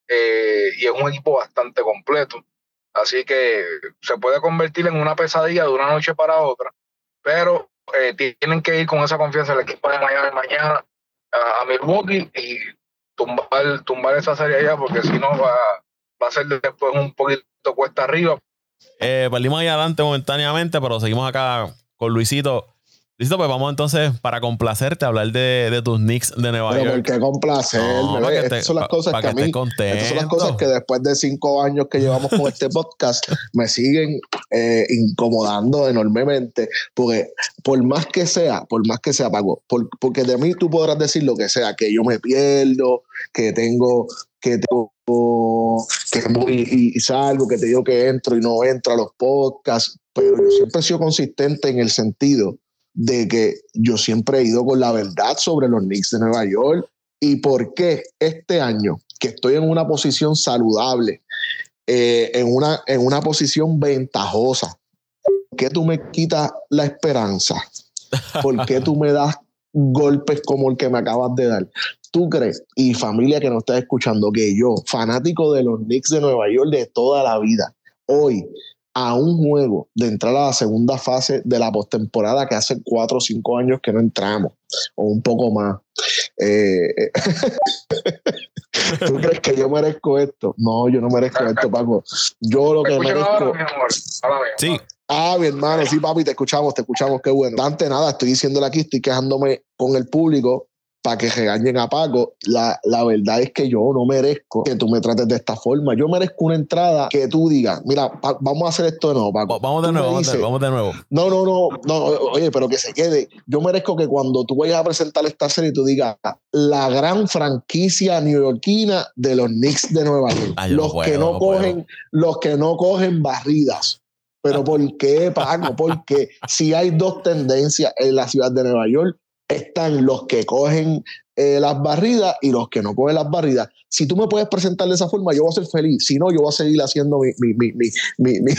eh, y es un equipo bastante completo. Así que se puede convertir en una pesadilla de una noche para otra, pero eh, tienen que ir con esa confianza el equipo de Miami mañana a, Milwaukee y tumbar, tumbar esa serie allá, porque si no va, va a ser después un poquito cuesta arriba eh, perdimos ahí adelante momentáneamente, pero seguimos acá con Luisito. Listo, pues vamos entonces para complacerte a hablar de, de tus Knicks de Nueva Pero York. ¿por qué complacer? estas son las cosas que, a mí, estas son las cosas que después de cinco años que llevamos con este podcast me siguen eh, incomodando enormemente, porque por más que sea, por más que sea, Paco, porque de mí tú podrás decir lo que sea, que yo me pierdo, que tengo, que tengo que y, y, salgo, que te digo que entro y no entro a los podcasts, pero yo siempre he sido consistente en el sentido de que yo siempre he ido con la verdad sobre los Knicks de Nueva York y por qué este año que estoy en una posición saludable, eh, en, una, en una posición ventajosa, ¿por qué tú me quitas la esperanza? ¿Por qué tú me das golpes como el que me acabas de dar? ¿Tú crees, y familia que nos está escuchando, que yo, fanático de los Knicks de Nueva York de toda la vida, hoy, a un juego de entrar a la segunda fase de la postemporada que hace cuatro o cinco años que no entramos, o un poco más. Eh, ¿Tú crees que yo merezco esto? No, yo no merezco esto, Paco. Yo lo que merezco. Sí. Ah, mi hermano, sí, papi, te escuchamos, te escuchamos, qué bueno. Antes nada, estoy diciéndole aquí, estoy quejándome con el público para que regañen a Paco. La, la, verdad es que yo no merezco que tú me trates de esta forma. Yo merezco una entrada que tú digas, mira, vamos a hacer esto de nuevo, Paco. Vamos de nuevo, vamos de nuevo. No, no, no, no, oye, pero que se quede. Yo merezco que cuando tú vayas a presentar esta serie, tú digas la gran franquicia neoyorquina de los Knicks de Nueva York. los que no, cogen, los que no cogen barridas. Pero ¿por qué, Paco? Porque si hay dos tendencias en la ciudad de Nueva York, están los que cogen eh, las barridas y los que no cogen las barridas. Si tú me puedes presentar de esa forma, yo voy a ser feliz. Si no, yo voy a seguir haciendo mi... mi, mi, mi,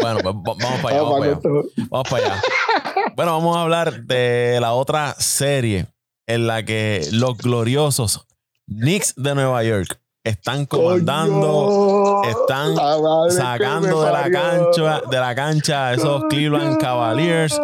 Bueno, pues vamos para allá. Vamos, para allá. vamos para allá. Bueno, vamos a hablar de la otra serie en la que los gloriosos Knicks de Nueva York están comandando, están sacando de la cancha, de la cancha esos Cleveland Cavaliers,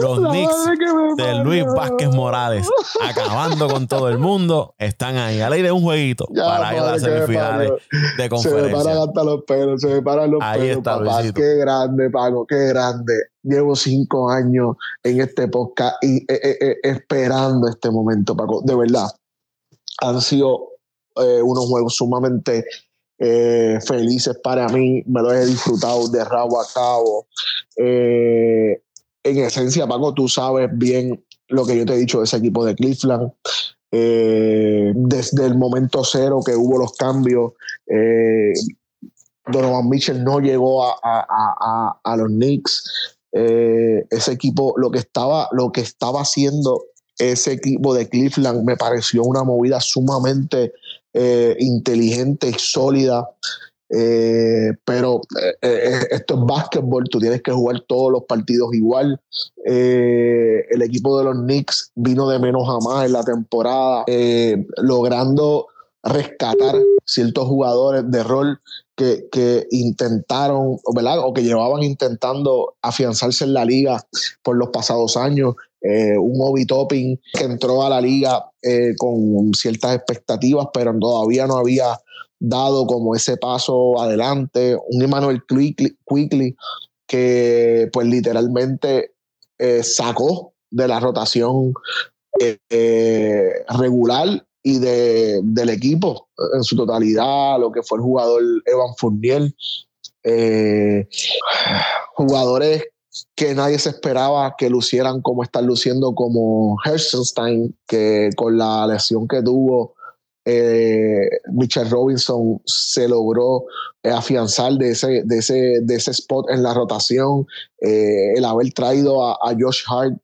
los Knicks de Luis Vázquez Morales, acabando con todo el mundo, están ahí. al aire un jueguito para ir a las semifinales de conferencia. Se me paran hasta los pelos, se me paran los ahí pelos, está, papá. Qué grande, Paco, qué grande. Llevo cinco años en este podcast y eh, eh, eh, esperando este momento, Paco. De verdad, han sido eh, unos juegos sumamente eh, felices para mí, me los he disfrutado de rabo a cabo. Eh, en esencia, Paco, tú sabes bien lo que yo te he dicho de ese equipo de Cleveland. desde el momento cero que hubo los cambios, Donovan Mitchell no llegó a, a, a, los Knicks. ese equipo, lo que estaba, lo que estaba haciendo ese equipo de Cleveland me pareció una movida sumamente eh, inteligente y sólida. Eh, pero eh, esto es básquetbol, tú tienes que jugar todos los partidos igual. El equipo de los Knicks vino de menos a más en la temporada, logrando rescatar ciertos jugadores de rol que, intentaron. O que llevaban intentando afianzarse en la liga por los pasados años. Eh, un Obi Topping que entró a la liga eh, con ciertas expectativas, pero todavía no había dado como ese paso adelante. Un Emmanuel Quickly, que pues literalmente eh, sacó de la rotación regular y de, del equipo en su totalidad, lo que fue el jugador Evan Fournier. jugadores que nadie se esperaba que lucieran como están luciendo como Herzenstein, que con la lesión que tuvo eh, Mitchell Robinson se logró eh, afianzar de ese, de, ese, de ese spot en la rotación, eh, el haber traído a, Josh Hart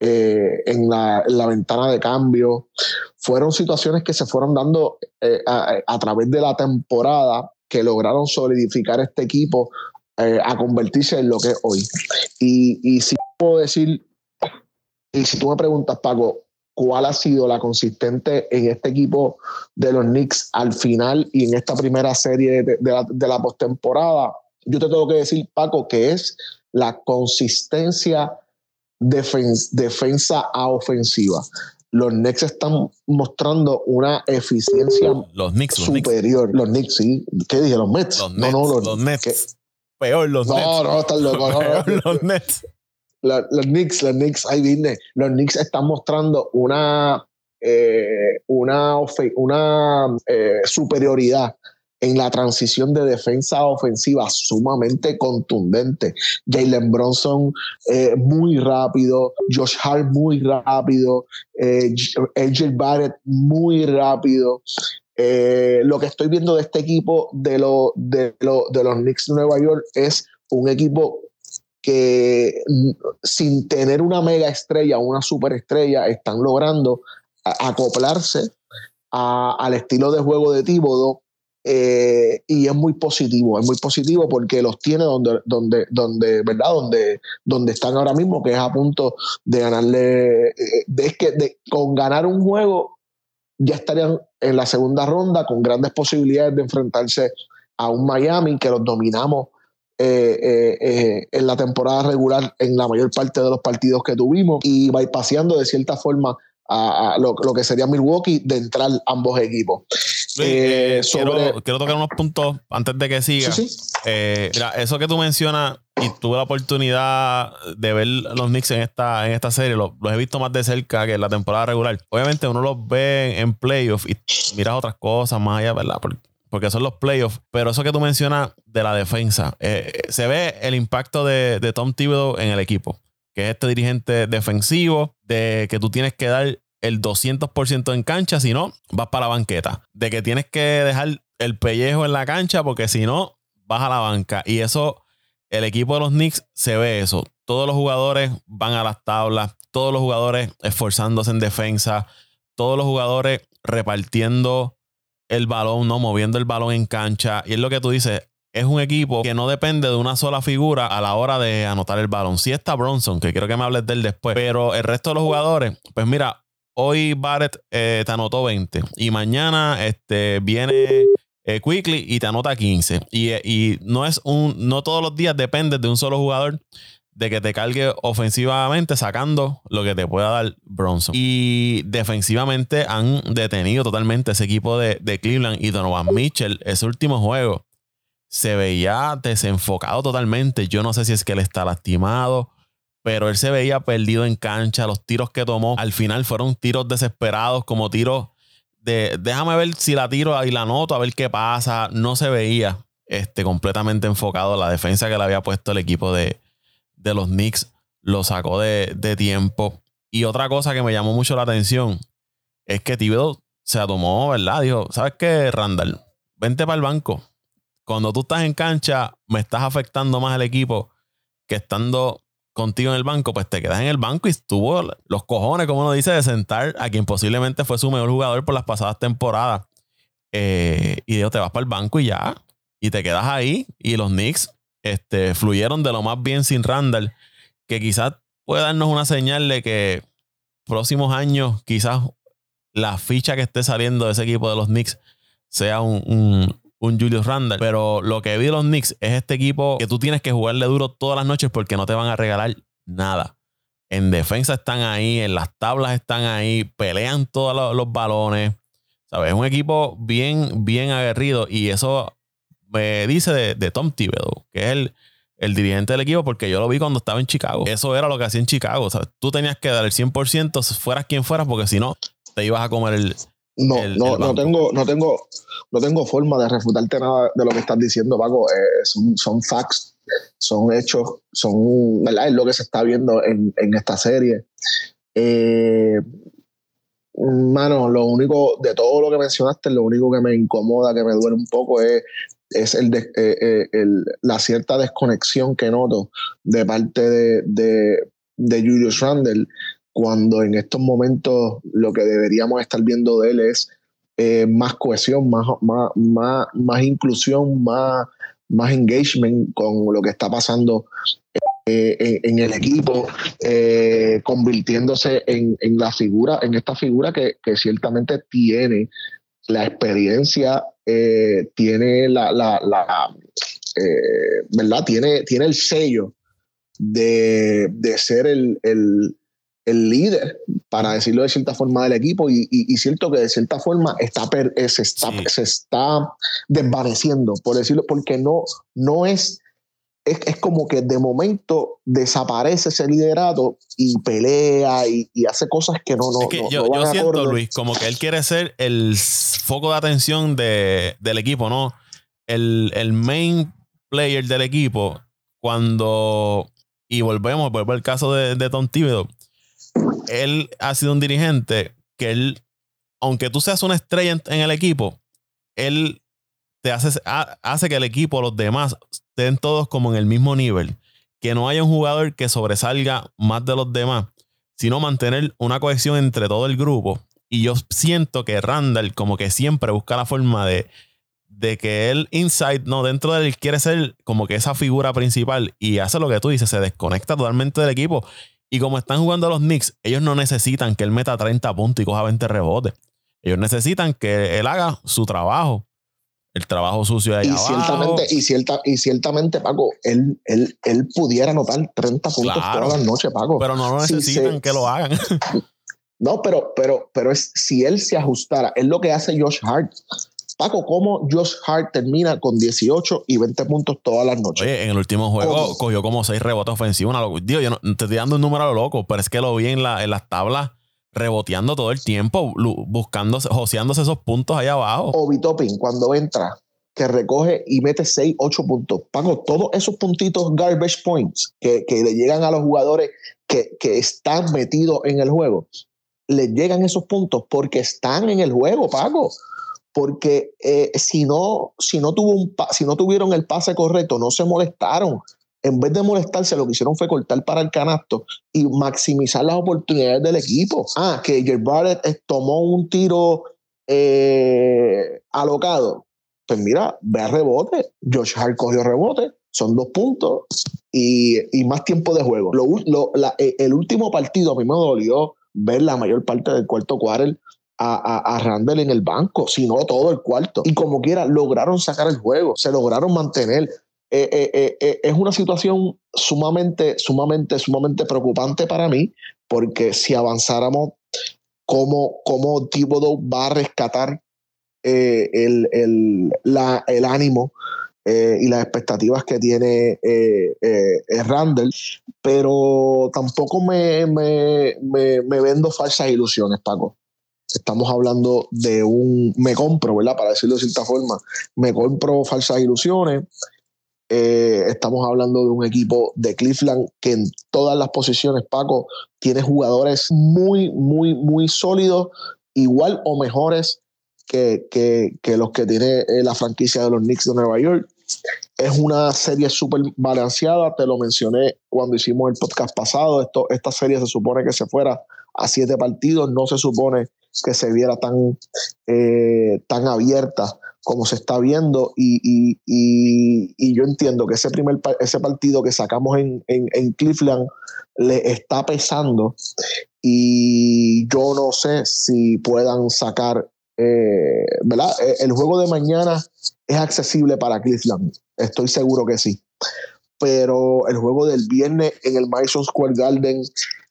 eh, en, la, en, la, ventana de cambio. Fueron situaciones que se fueron dando a, través de la temporada que lograron solidificar este equipo eh, a convertirse en lo que es hoy. Y, y si puedo decir, y si tú me preguntas, Paco, ¿cuál ha sido la consistente en este equipo de los Knicks al final y en esta primera serie de, de la, de la postemporada? Yo te tengo que decir, Paco, que es la consistencia defens defensa a ofensiva. Los Knicks están mostrando una eficiencia los Knicks, superior. Los Knicks, sí. ¿Qué dije? Los Mets. Los no, no, los, los Nets. Peor los no, Nets. No, no, están locos. No, Peor no. los Nets. La, los Knicks, los Knicks, ahí viene. Los Knicks están mostrando una, eh, una, una eh, superioridad en la transición de defensa a ofensiva sumamente contundente. Jalen Bronson eh, muy rápido, Josh Hart muy rápido, eh, AJ Barrett muy rápido. Eh, lo que estoy viendo de este equipo de, lo, de, lo, de los Knicks de Nueva York es un equipo que sin tener una mega estrella una superestrella están logrando acoplarse a, al estilo de juego de Tíbodo eh, y es muy positivo, es muy positivo porque los tiene donde, donde, donde, ¿verdad? Donde, donde están ahora mismo, que es a punto de ganarle, eh, es que de, con ganar un juego ya estarían en la segunda ronda con grandes posibilidades de enfrentarse a un Miami que los dominamos eh, en la temporada regular en la mayor parte de los partidos que tuvimos y va paseando de cierta forma a, a lo, lo, que sería Milwaukee de entrar ambos equipos. Eh, sobre... quiero, quiero, tocar unos puntos antes de que siga. Sí, sí. Eh, mira, eso que tú mencionas y tuve la oportunidad de ver los Knicks en esta, en esta serie, los, los, he visto más de cerca que en la temporada regular. Obviamente uno los ve en playoffs y miras otras cosas más allá, ¿verdad? Porque, porque son los playoffs. Pero eso que tú mencionas de la defensa, eh, se ve el impacto de, de Tom Thibodeau en el equipo que es este dirigente defensivo, de que tú tienes que dar el 200% en cancha, si no, vas para la banqueta. De que tienes que dejar el pellejo en la cancha, porque si no, vas a la banca. Y eso, el equipo de los Knicks se ve eso. Todos los jugadores van a las tablas, todos los jugadores esforzándose en defensa, todos los jugadores repartiendo el balón, ¿no? Moviendo el balón en cancha. Y es lo que tú dices, es un equipo que no depende de una sola figura a la hora de anotar el balón. Sí está Bronson, que quiero que me hables de él después, pero el resto de los jugadores, pues mira, hoy Barrett eh, te anotó 20 y mañana este, viene eh, quickly y te anota 15. Y, y, no es un, no todos los días depende de un solo jugador de que te cargue ofensivamente sacando lo que te pueda dar Bronson. Y defensivamente han detenido totalmente ese equipo de, de Cleveland y Donovan Mitchell. Ese último juego se veía desenfocado totalmente. Yo no sé si es que él está lastimado, pero él se veía perdido en cancha. Los tiros que tomó al final fueron tiros desesperados, como tiros de déjame ver si la tiro y la noto, a ver qué pasa. No se veía este, completamente enfocado la defensa que le había puesto el equipo de, de los Knicks lo sacó de, tiempo. Y otra cosa que me llamó mucho la atención es que Thibodeau se tomó, ¿verdad? Dijo, ¿sabes qué, Randall? Vente para el banco. Cuando tú estás en cancha, me estás afectando más al equipo que estando contigo en el banco, pues te quedas en el banco y estuvo los cojones, como uno dice, de sentar a quien posiblemente fue su mejor jugador por las pasadas temporadas. Eh, y dijo, te vas para el banco y ya. Y te quedas ahí. Y los Knicks este, fluyeron de lo más bien sin Randall, que quizás puede darnos una señal de que próximos años, quizás la ficha que esté saliendo de ese equipo de los Knicks sea un, Julius Randall. Pero lo que vi de los Knicks es este equipo que tú tienes que jugarle duro todas las noches porque no te van a regalar nada. En defensa están ahí, en las tablas están ahí, pelean todos los, balones. ¿Sabes? Es un equipo bien, bien aguerrido y eso me dice de, Tom Thibodeau, que es el, el, dirigente del equipo, porque yo lo vi cuando estaba en Chicago. Eso era lo que hacía en Chicago. Sea, tú tenías que dar el 100%, fueras quien fueras, porque si no, te ibas a comer el. No, no, no, tengo, no, tengo, no tengo forma de refutarte nada de lo que estás diciendo, Paco. Eh, son, son facts, son hechos, son, ¿verdad? Es lo que se está viendo en, en esta serie. Eh, mano, lo único, de todo lo que mencionaste, lo único que me incomoda, que me duele un poco es es el, eh, eh, el, la cierta desconexión que noto de parte de, de, Julius Randle cuando en estos momentos lo que deberíamos estar viendo de él es eh, más cohesión, más, más, más, más, inclusión, más, más engagement con lo que está pasando en, el equipo, convirtiéndose en, en, la figura, en esta figura que, ciertamente tiene la experiencia eh, tiene la, eh, ¿verdad? Tiene, tiene el sello de, ser el, líder, para decirlo de cierta forma, del equipo y, y, cierto que de cierta forma está, eh, se, está, se está desvaneciendo, por decirlo, porque no, no es es, como que de momento desaparece ese liderato y pelea y, hace cosas que no, no, yo, siento, Luis, como que él quiere ser el foco de atención del equipo, ¿no? El, main player del equipo. Cuando, y volvemos, vuelvo al caso de, de Tom Thibodeau, él ha sido un dirigente que él, aunque tú seas una estrella en el equipo, él te hace, hace que el equipo, los demás, estén todos como en el mismo nivel. Que no haya un jugador que sobresalga más de los demás, sino mantener una cohesión entre todo el grupo. Y yo siento que Randall como que siempre busca la forma de, de que él inside, no, dentro de él quiere ser como que esa figura principal y hace lo que tú dices, se desconecta totalmente del equipo. Y como están jugando los Knicks, ellos no necesitan que él meta 30 puntos y coja 20 rebotes. Ellos necesitan que él haga su trabajo el trabajo sucio ahí y Ciertamente, y, cierta, y ciertamente, Paco, él, él, él pudiera anotar 30 puntos todas las noches, Paco. Pero no lo necesitan que lo hagan. no, pero, pero, pero es si él se ajustara, es lo que hace Josh Hart. Paco, ¿cómo Josh Hart termina con 18 y 20 puntos todas las noches? Oye, en el último juego cogió como 6 rebotes ofensivos. Dios, yo no te estoy dando un número a lo loco, pero es que lo vi en, la, en las tablas reboteando todo el tiempo, buscando, joseándose esos puntos allá abajo. O Bitopin, cuando entra, que recoge y mete 6, 8 puntos. Pago todos esos puntitos garbage points que, le llegan a los jugadores que, están metidos en el juego. Les llegan esos puntos porque están en el juego, Pago. Porque eh, si, no, si, no tuvieron el pase correcto, no se molestaron en vez de molestarse, lo que hicieron fue cortar para el canasto y maximizar las oportunidades del equipo. Ah, que Jer Barrett eh, tomó un tiro eh, alocado. Pues mira, ve a rebote. Josh Hart cogió rebote. Son dos puntos y, más tiempo de juego. El último partido a mí me dolió ver la mayor parte del cuarto quarter a, a, Randall en el banco, sino todo el cuarto. Y como quiera, lograron sacar el juego, se lograron mantener. Eh, eh, eh, es una situación sumamente, sumamente, sumamente preocupante para mí, porque si avanzáramos, ¿cómo, cómo Thibodeau va a rescatar el, el, la, el, ánimo y las expectativas que tiene Randall? Pero tampoco me, me, me, me vendo falsas ilusiones, Paco estamos hablando de un me compro, ¿verdad? Para decirlo de cierta forma, me compro falsas ilusiones. Eh, estamos hablando de un equipo de Cleveland que en todas las posiciones, Paco, tiene jugadores muy, muy, muy sólidos, igual o mejores que, que, los que tiene eh, la franquicia de los Knicks de Nueva York. Es una serie súper balanceada, te lo mencioné cuando hicimos el podcast pasado. Esto, esta serie se supone que se fuera a siete partidos, no se supone que se viera tan, eh, tan abierta como se está viendo. Y, yo entiendo que ese primer ese partido que sacamos en, en, Cleveland le está pesando. Y yo no sé si puedan sacar eh, ¿verdad? Eh, el juego de mañana es accesible para Cleveland estoy seguro que sí. Pero el juego del viernes en el Madison Square Garden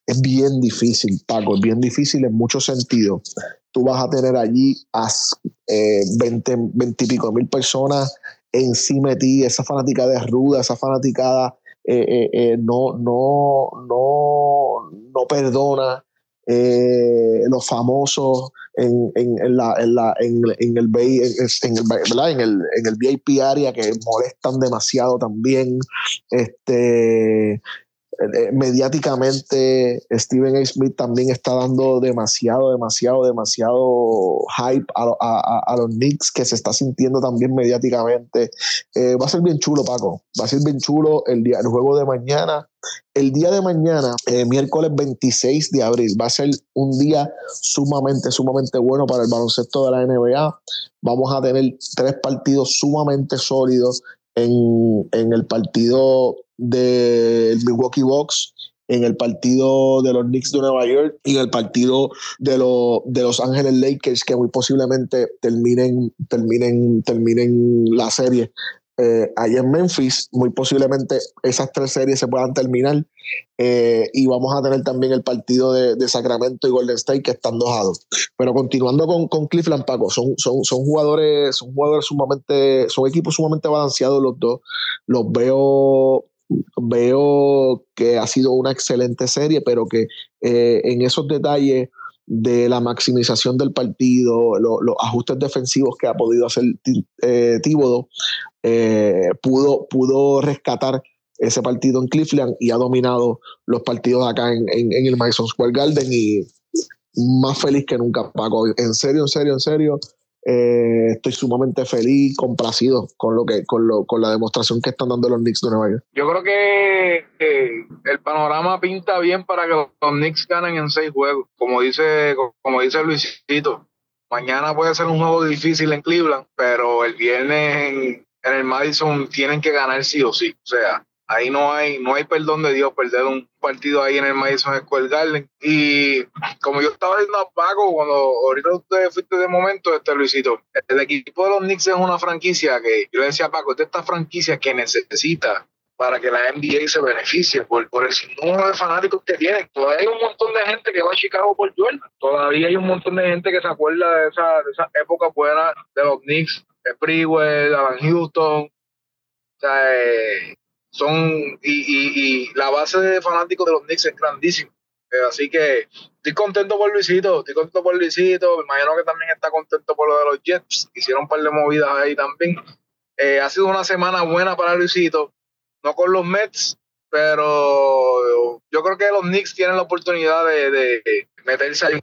es bien difícil, Paco, es bien difícil en muchos sentidos. Tú vas a tener allí a eh, 20, y pico mil personas encima de ti, esa fanática de ruda, esa fanaticada eh, eh, eh, no, no, no, no perdona. los famosos en, en, en, la, en, la, en, en el, en, el, en, el, en el VIP área que molestan demasiado también. Este, mediáticamente Steven A. Smith también está dando demasiado, demasiado, demasiado hype a, los Knicks que se está sintiendo también mediáticamente. Eh, va a ser bien chulo, Paco. Va a ser bien chulo el, día, el juego de mañana. El día de mañana, eh, miércoles 26 de abril, va a ser un día sumamente, sumamente bueno para el baloncesto de la NBA. Vamos a tener tres partidos sumamente sólidos en, en el partido del Milwaukee Bucks, en el partido de los Knicks de Nueva York y en el partido de, de Los Ángeles Lakers, que muy posiblemente terminen, terminen, terminen la serie eh, allá en Memphis. Muy posiblemente esas tres series se puedan terminar. Eh, y vamos a tener también el partido de, Sacramento y Golden State que están dojados. Pero continuando con, con Cleveland, Paco, son, son, son jugadores, son jugadores sumamente, son equipos sumamente balanceados los dos. Los veo veo que ha sido una excelente serie, pero que eh, en esos detalles de la maximización del partido, los ajustes defensivos que ha podido hacer eh, Tíbodo, eh, pudo, pudo rescatar ese partido en Cleveland y ha dominado los partidos acá en, en, el Madison Square Garden y más feliz que nunca, Paco. En serio, en serio, en serio. Eh, estoy sumamente feliz, complacido con lo que, con, lo, con la demostración que están dando los Knicks de Nueva York. Yo creo que el panorama pinta bien para que los Knicks ganen en seis juegos, como dice, como dice Luisito. Mañana puede ser un juego difícil en Cleveland, pero el viernes en, en el Madison tienen que ganar sí o sí. O sea, Ahí no hay, no hay perdón de Dios perder un partido ahí en el Madison Square Garden. Y como yo estaba diciendo a Paco, cuando ahorita usted fuiste de momento, este Luisito, el equipo de los Knicks es una franquicia que yo le decía a Paco, es de estas franquicias que necesita para que la NBA se beneficie por, por el número de fanáticos que tienen. Todavía hay un montón de gente que va a Chicago por Jordan. Todavía hay un montón de gente que se acuerda de esa, de esa época buena de los Knicks, de Sprewell, Alan Houston. O sea, eh, son y, y, la base de fanáticos de los Knicks es grandísima. Eh, así que estoy contento por Luisito, estoy contento por Luisito, me imagino que también está contento por lo de los Jets, hicieron un par de movidas ahí también. Eh, ha sido una semana buena para Luisito, no con los Mets, pero yo creo que los Knicks tienen la oportunidad de, de meterse ahí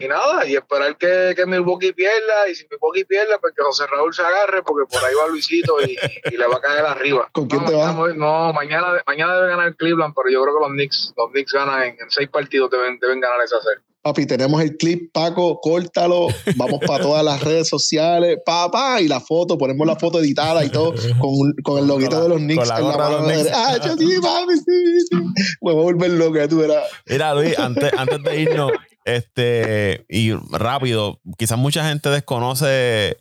y nada, y esperar que, que Milwaukee pierda, y si Milwaukee pierde, pues que José Raúl se agarre, porque por ahí va Luisito y, le va a caer arriba. ¿Con quién no, te va? No, mañana, mañana debe ganar Cleveland, pero yo creo que los Knicks, los Knicks ganan en, en seis partidos, deben, deben ganar esa serie. Papi, tenemos el clip, Paco, córtalo, vamos para todas las redes sociales, papá, y la foto, ponemos la foto editada y todo, con, con el loguito de los Knicks la en la mano. De ah, yo sí, papi, sí, sí. Me voy a volver loco, tú verás. Mira, Luis, antes, antes de irnos, Este, y rápido, quizás mucha gente desconoce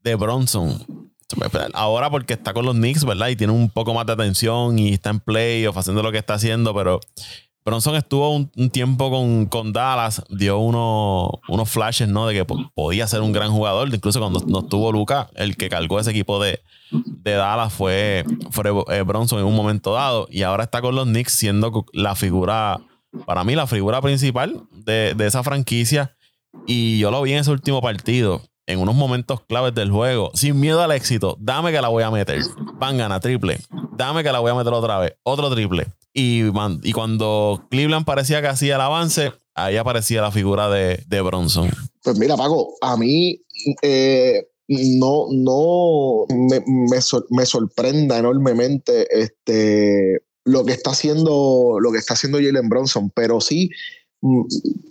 de Bronson. Ahora porque está con los Knicks, ¿verdad? Y tiene un poco más de atención y está en playoff haciendo lo que está haciendo, pero Bronson estuvo un, tiempo con, con, Dallas, dio unos flashes, ¿no? De que podía ser un gran jugador. Incluso cuando no estuvo Luca, el que cargó ese equipo de, de Dallas fue, fue eh, Bronson en un momento dado. Y ahora está con los Knicks siendo la figura, para mí, la figura principal de, de esa franquicia. Y yo lo vi en ese último partido en unos momentos claves del juego, sin miedo al éxito, dame que la voy a meter. Van gana, triple. Dame que la voy a meter otra vez. Otro triple. Y, y cuando Cleveland parecía que hacía el avance, ahí aparecía la figura de, de Bronson. Pues mira, Paco, a mí eh, no, no me, me, sorprenda enormemente este, lo que está haciendo, lo que está haciendo Jalen Bronson, pero sí Mm,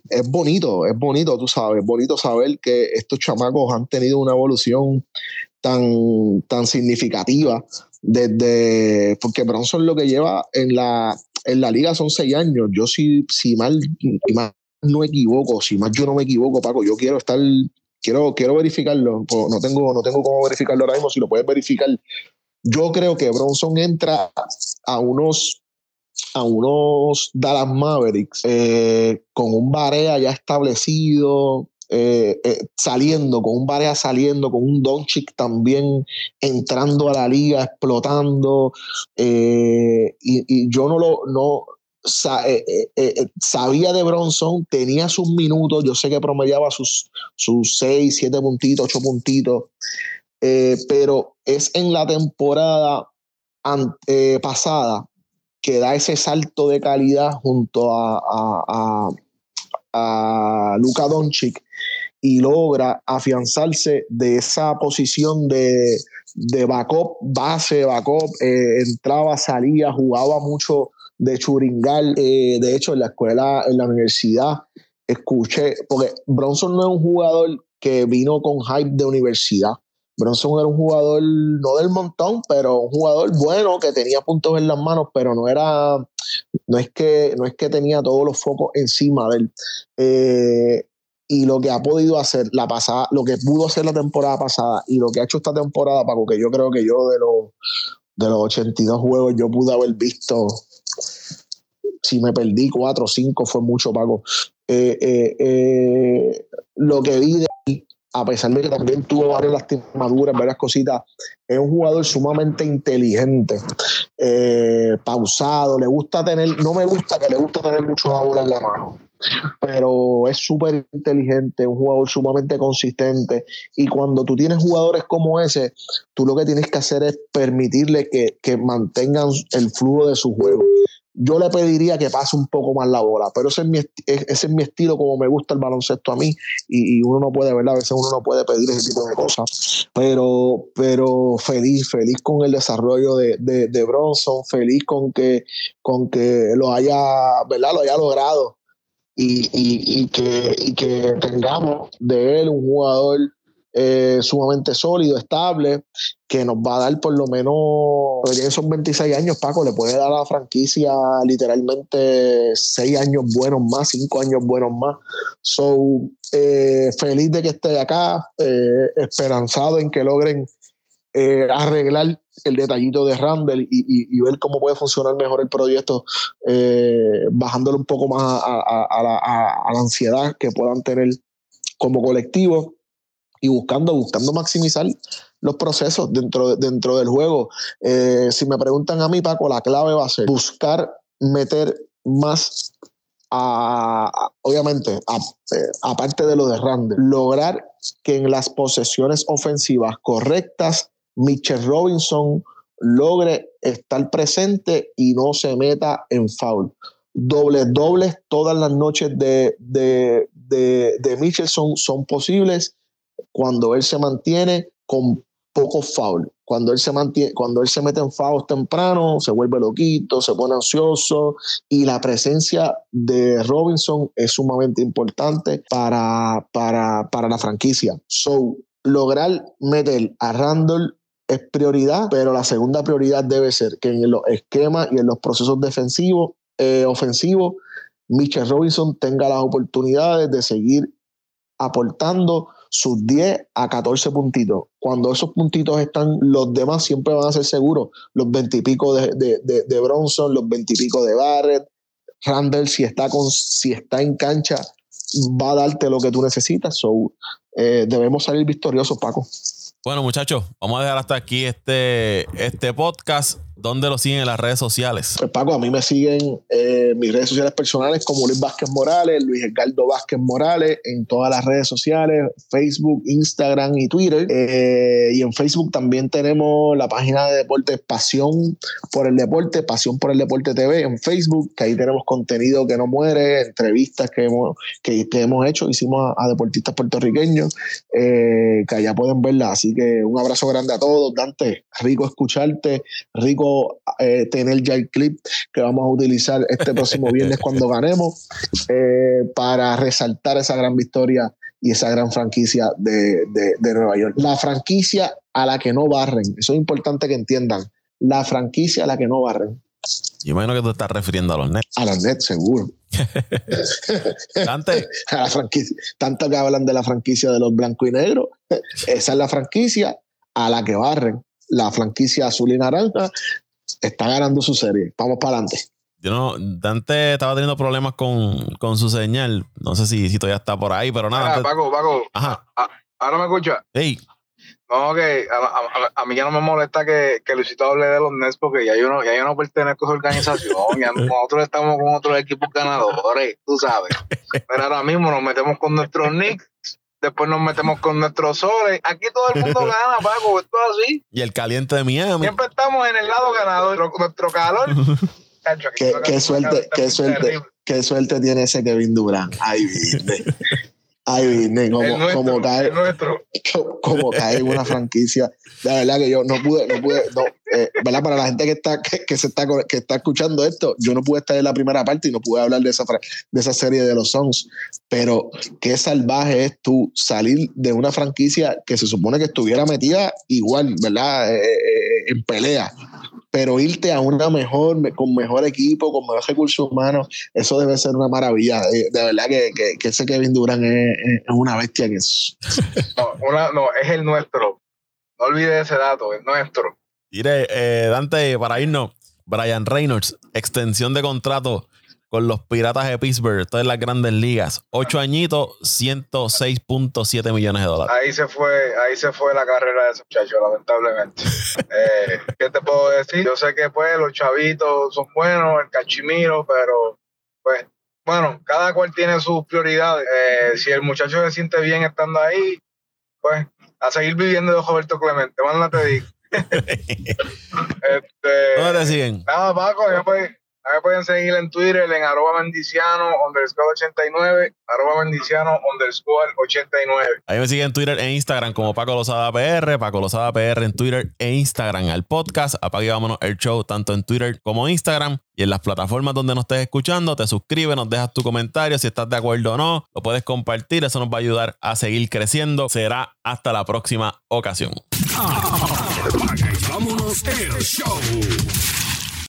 es bonito, es bonito, tú sabes, es bonito saber que estos chamacos han tenido una evolución tan, tan significativa desde, porque Bronson lo que lleva en la, en la liga son seis años. Yo si, si mal, no equivoco, si más yo no me equivoco, Paco, yo quiero estar, quiero, quiero verificarlo, no tengo, no tengo cómo verificarlo ahora mismo, si lo puedes verificar. Yo creo que Bronson entra a unos a unos Dallas Mavericks eh, con un Barea ya establecido, eh, eh, saliendo, con un Barea saliendo, con un Doncic también entrando a la liga, explotando. Y, yo no lo no, sabía de Bronson, tenía sus minutos, yo sé que promediaba sus, sus 6, 7 puntitos, 8 puntitos, pero es en la temporada pasada que da ese salto de calidad junto a, a, a, Luka Doncic y logra afianzarse de esa posición de, de backup, base, backup, eh, entraba, salía, jugaba mucho de churingal. Eh, de hecho, en la escuela, en la universidad, escuché, porque Bronson no es un jugador que vino con hype de universidad. Bronson era un jugador, no del montón, pero un jugador bueno que tenía puntos en las manos, pero no era, no es que, no es que tenía todos los focos encima de él. Eh, y lo que ha podido hacer la pasada, lo que pudo hacer la temporada pasada y lo que ha hecho esta temporada, Paco, que yo creo que yo de los, de los 82 juegos yo pude haber visto, si me perdí 4 o 5 fue mucho, Paco. Eh, eh, lo que vi de a pesar de que también tuvo varias lastimaduras, varias cositas, es un jugador sumamente inteligente, eh, pausado, le gusta tener, no me gusta que le gusta tener mucho bola en la mano, pero es súper inteligente, un jugador sumamente consistente y cuando tú tienes jugadores como ese, tú lo que tienes que hacer es permitirle que, que mantengan el flujo de su juego yo le pediría que pase un poco más la bola, pero ese es mi, ese es mi estilo como me gusta el baloncesto a mí y, uno no puede, ¿verdad? A veces uno no puede pedir ese tipo de cosas, pero, pero feliz, feliz con el desarrollo de, de, Bronson, feliz con que, con que lo haya, ¿verdad? Lo haya logrado y, y, que, y que tengamos de él un jugador eh, sumamente sólido, estable, que nos va a dar por lo menos, en esos 26 años, Paco, le puede dar a la franquicia literalmente 6 años buenos más, 5 años buenos más. So, eh, feliz de que esté acá, eh, esperanzado en que logren arreglar el detallito de Randall y, ver cómo puede funcionar mejor el proyecto, bajándole un poco más a, la, a la ansiedad que puedan tener como colectivo y buscando, buscando maximizar los procesos dentro, dentro del juego. Eh, si me preguntan a mí, Paco, la clave va a ser buscar meter más obviamente, eh, aparte de lo de Randall, lograr que en las posesiones ofensivas correctas, Mitchell Robinson logre estar presente y no se meta en foul. Dobles, dobles todas las noches de, de, de, de Mitchell son, son posibles cuando él se mantiene con poco foul. Cuando él se mantiene, cuando él se mete en fouls temprano, se vuelve loquito, se pone ansioso y la presencia de Robinson es sumamente importante para, para, para la franquicia. So, lograr meter a Randall es prioridad, pero la segunda prioridad debe ser que en los esquemas y en los procesos defensivos, eh, ofensivos, Mitchell Robinson tenga las oportunidades de seguir aportando sus 10 a 14 puntitos. Cuando esos puntitos están, los demás siempre van a ser seguros. Los 20 y pico de, de, de, Bronson, los 20 y pico de Barrett, Randall, si está, con, si está en cancha, va a darte lo que tú necesitas. So, eh, debemos salir victoriosos, Paco. Bueno, muchachos, vamos a dejar hasta aquí este, este podcast. ¿Dónde lo siguen en las redes sociales? Pues Paco, a mí me siguen en eh, mis redes sociales personales como Luis Vázquez Morales, Luis Edgardo Vázquez Morales, en todas las redes sociales, Facebook, Instagram y Twitter. Eh, y en Facebook también tenemos la página de deportes Pasión por el Deporte, Pasión por el Deporte TV en Facebook, que ahí tenemos contenido que no muere, entrevistas que hemos, que, hemos hecho, hicimos a, deportistas puertorriqueños, eh, que allá pueden verla. Así que un abrazo grande a todos, Dante, rico escucharte, rico eh, tener ya el clip que vamos a utilizar este próximo viernes cuando ganemos eh, para resaltar esa gran victoria y esa gran franquicia de, Nueva York. La franquicia a la que no barren, eso es importante que entiendan, la franquicia a la que no barren. Yo imagino que tú estás refiriendo a los Nets. A los Nets, seguro. Dante. a la franquicia. Tanto que hablan de la franquicia de los blancos y negros. Esa es la franquicia a la que barren. La franquicia azul y naranja está ganando su serie. Vamos para adelante. Yo no, Dante estaba teniendo problemas con, su señal. No sé si, si, todavía está por ahí, pero nada. Paco, Paco. Ajá. ahora me escucha. Sí. No, que a, mí ya no me molesta que, que Luisito hable de los Nets porque ya yo no, ya yo no pertenezco a esa organización. ya nosotros estamos con otros equipos ganadores, tú sabes. Pero ahora mismo nos metemos con nuestros Knicks después nos metemos con nuestros soles. Aquí todo el mundo gana, Paco, esto es así. Y el caliente de Miami. Siempre estamos en el lado ganador, nuestro calor. qué, suerte, qué suerte, qué suerte tiene ese Kevin Durant. Ay, viste. Ay, viste, como, como cae, como, cae en una franquicia. La verdad que yo no pude, no pude, no, eh, ¿verdad? Para la gente que está, que, se está, que está escuchando esto, yo no pude estar en la primera parte y no pude hablar de esa, de esa serie de los Sons, pero qué salvaje es tú salir de una franquicia que se supone que estuviera metida igual, ¿verdad? Eh, eh, en pelea, pero irte a una mejor, con mejor equipo, con mejores recursos humanos, eso debe ser una maravilla. De, verdad que, que, ese Kevin Durant es, una bestia que es. No, no, es el nuestro. No olvides ese dato, es nuestro. Mire, eh, Dante, para irnos, Brian Reynolds, extensión de contrato con los Piratas de Pittsburgh, esto es las grandes ligas. Ocho añitos, 106.7 millones de dólares. Ahí se fue, ahí se fue la carrera de ese muchacho, lamentablemente. eh, ¿Qué te puedo decir? Yo sé que pues los chavitos son buenos, el cachimiro, pero pues, bueno, cada cual tiene sus prioridades. Eh, si el muchacho se siente bien estando ahí, pues a seguir viviendo de Roberto Clemente, bueno, te digo. este, ¿Dónde te siguen? Nada, Paco, ya pues, me pueden seguir en Twitter en arroba mendiciano underscore 89, arroba mendiciano underscore 89. Ahí me siguen en Twitter e Instagram como Paco Lozada PR, Paco Lozada PR en Twitter e Instagram. Al podcast, apague vámonos el show tanto en Twitter como Instagram. Y en las plataformas donde nos estés escuchando, te suscribes, nos dejas tu comentario si estás de acuerdo o no, lo puedes compartir, eso nos va a ayudar a seguir creciendo. Será hasta la próxima ocasión. vámonos el show.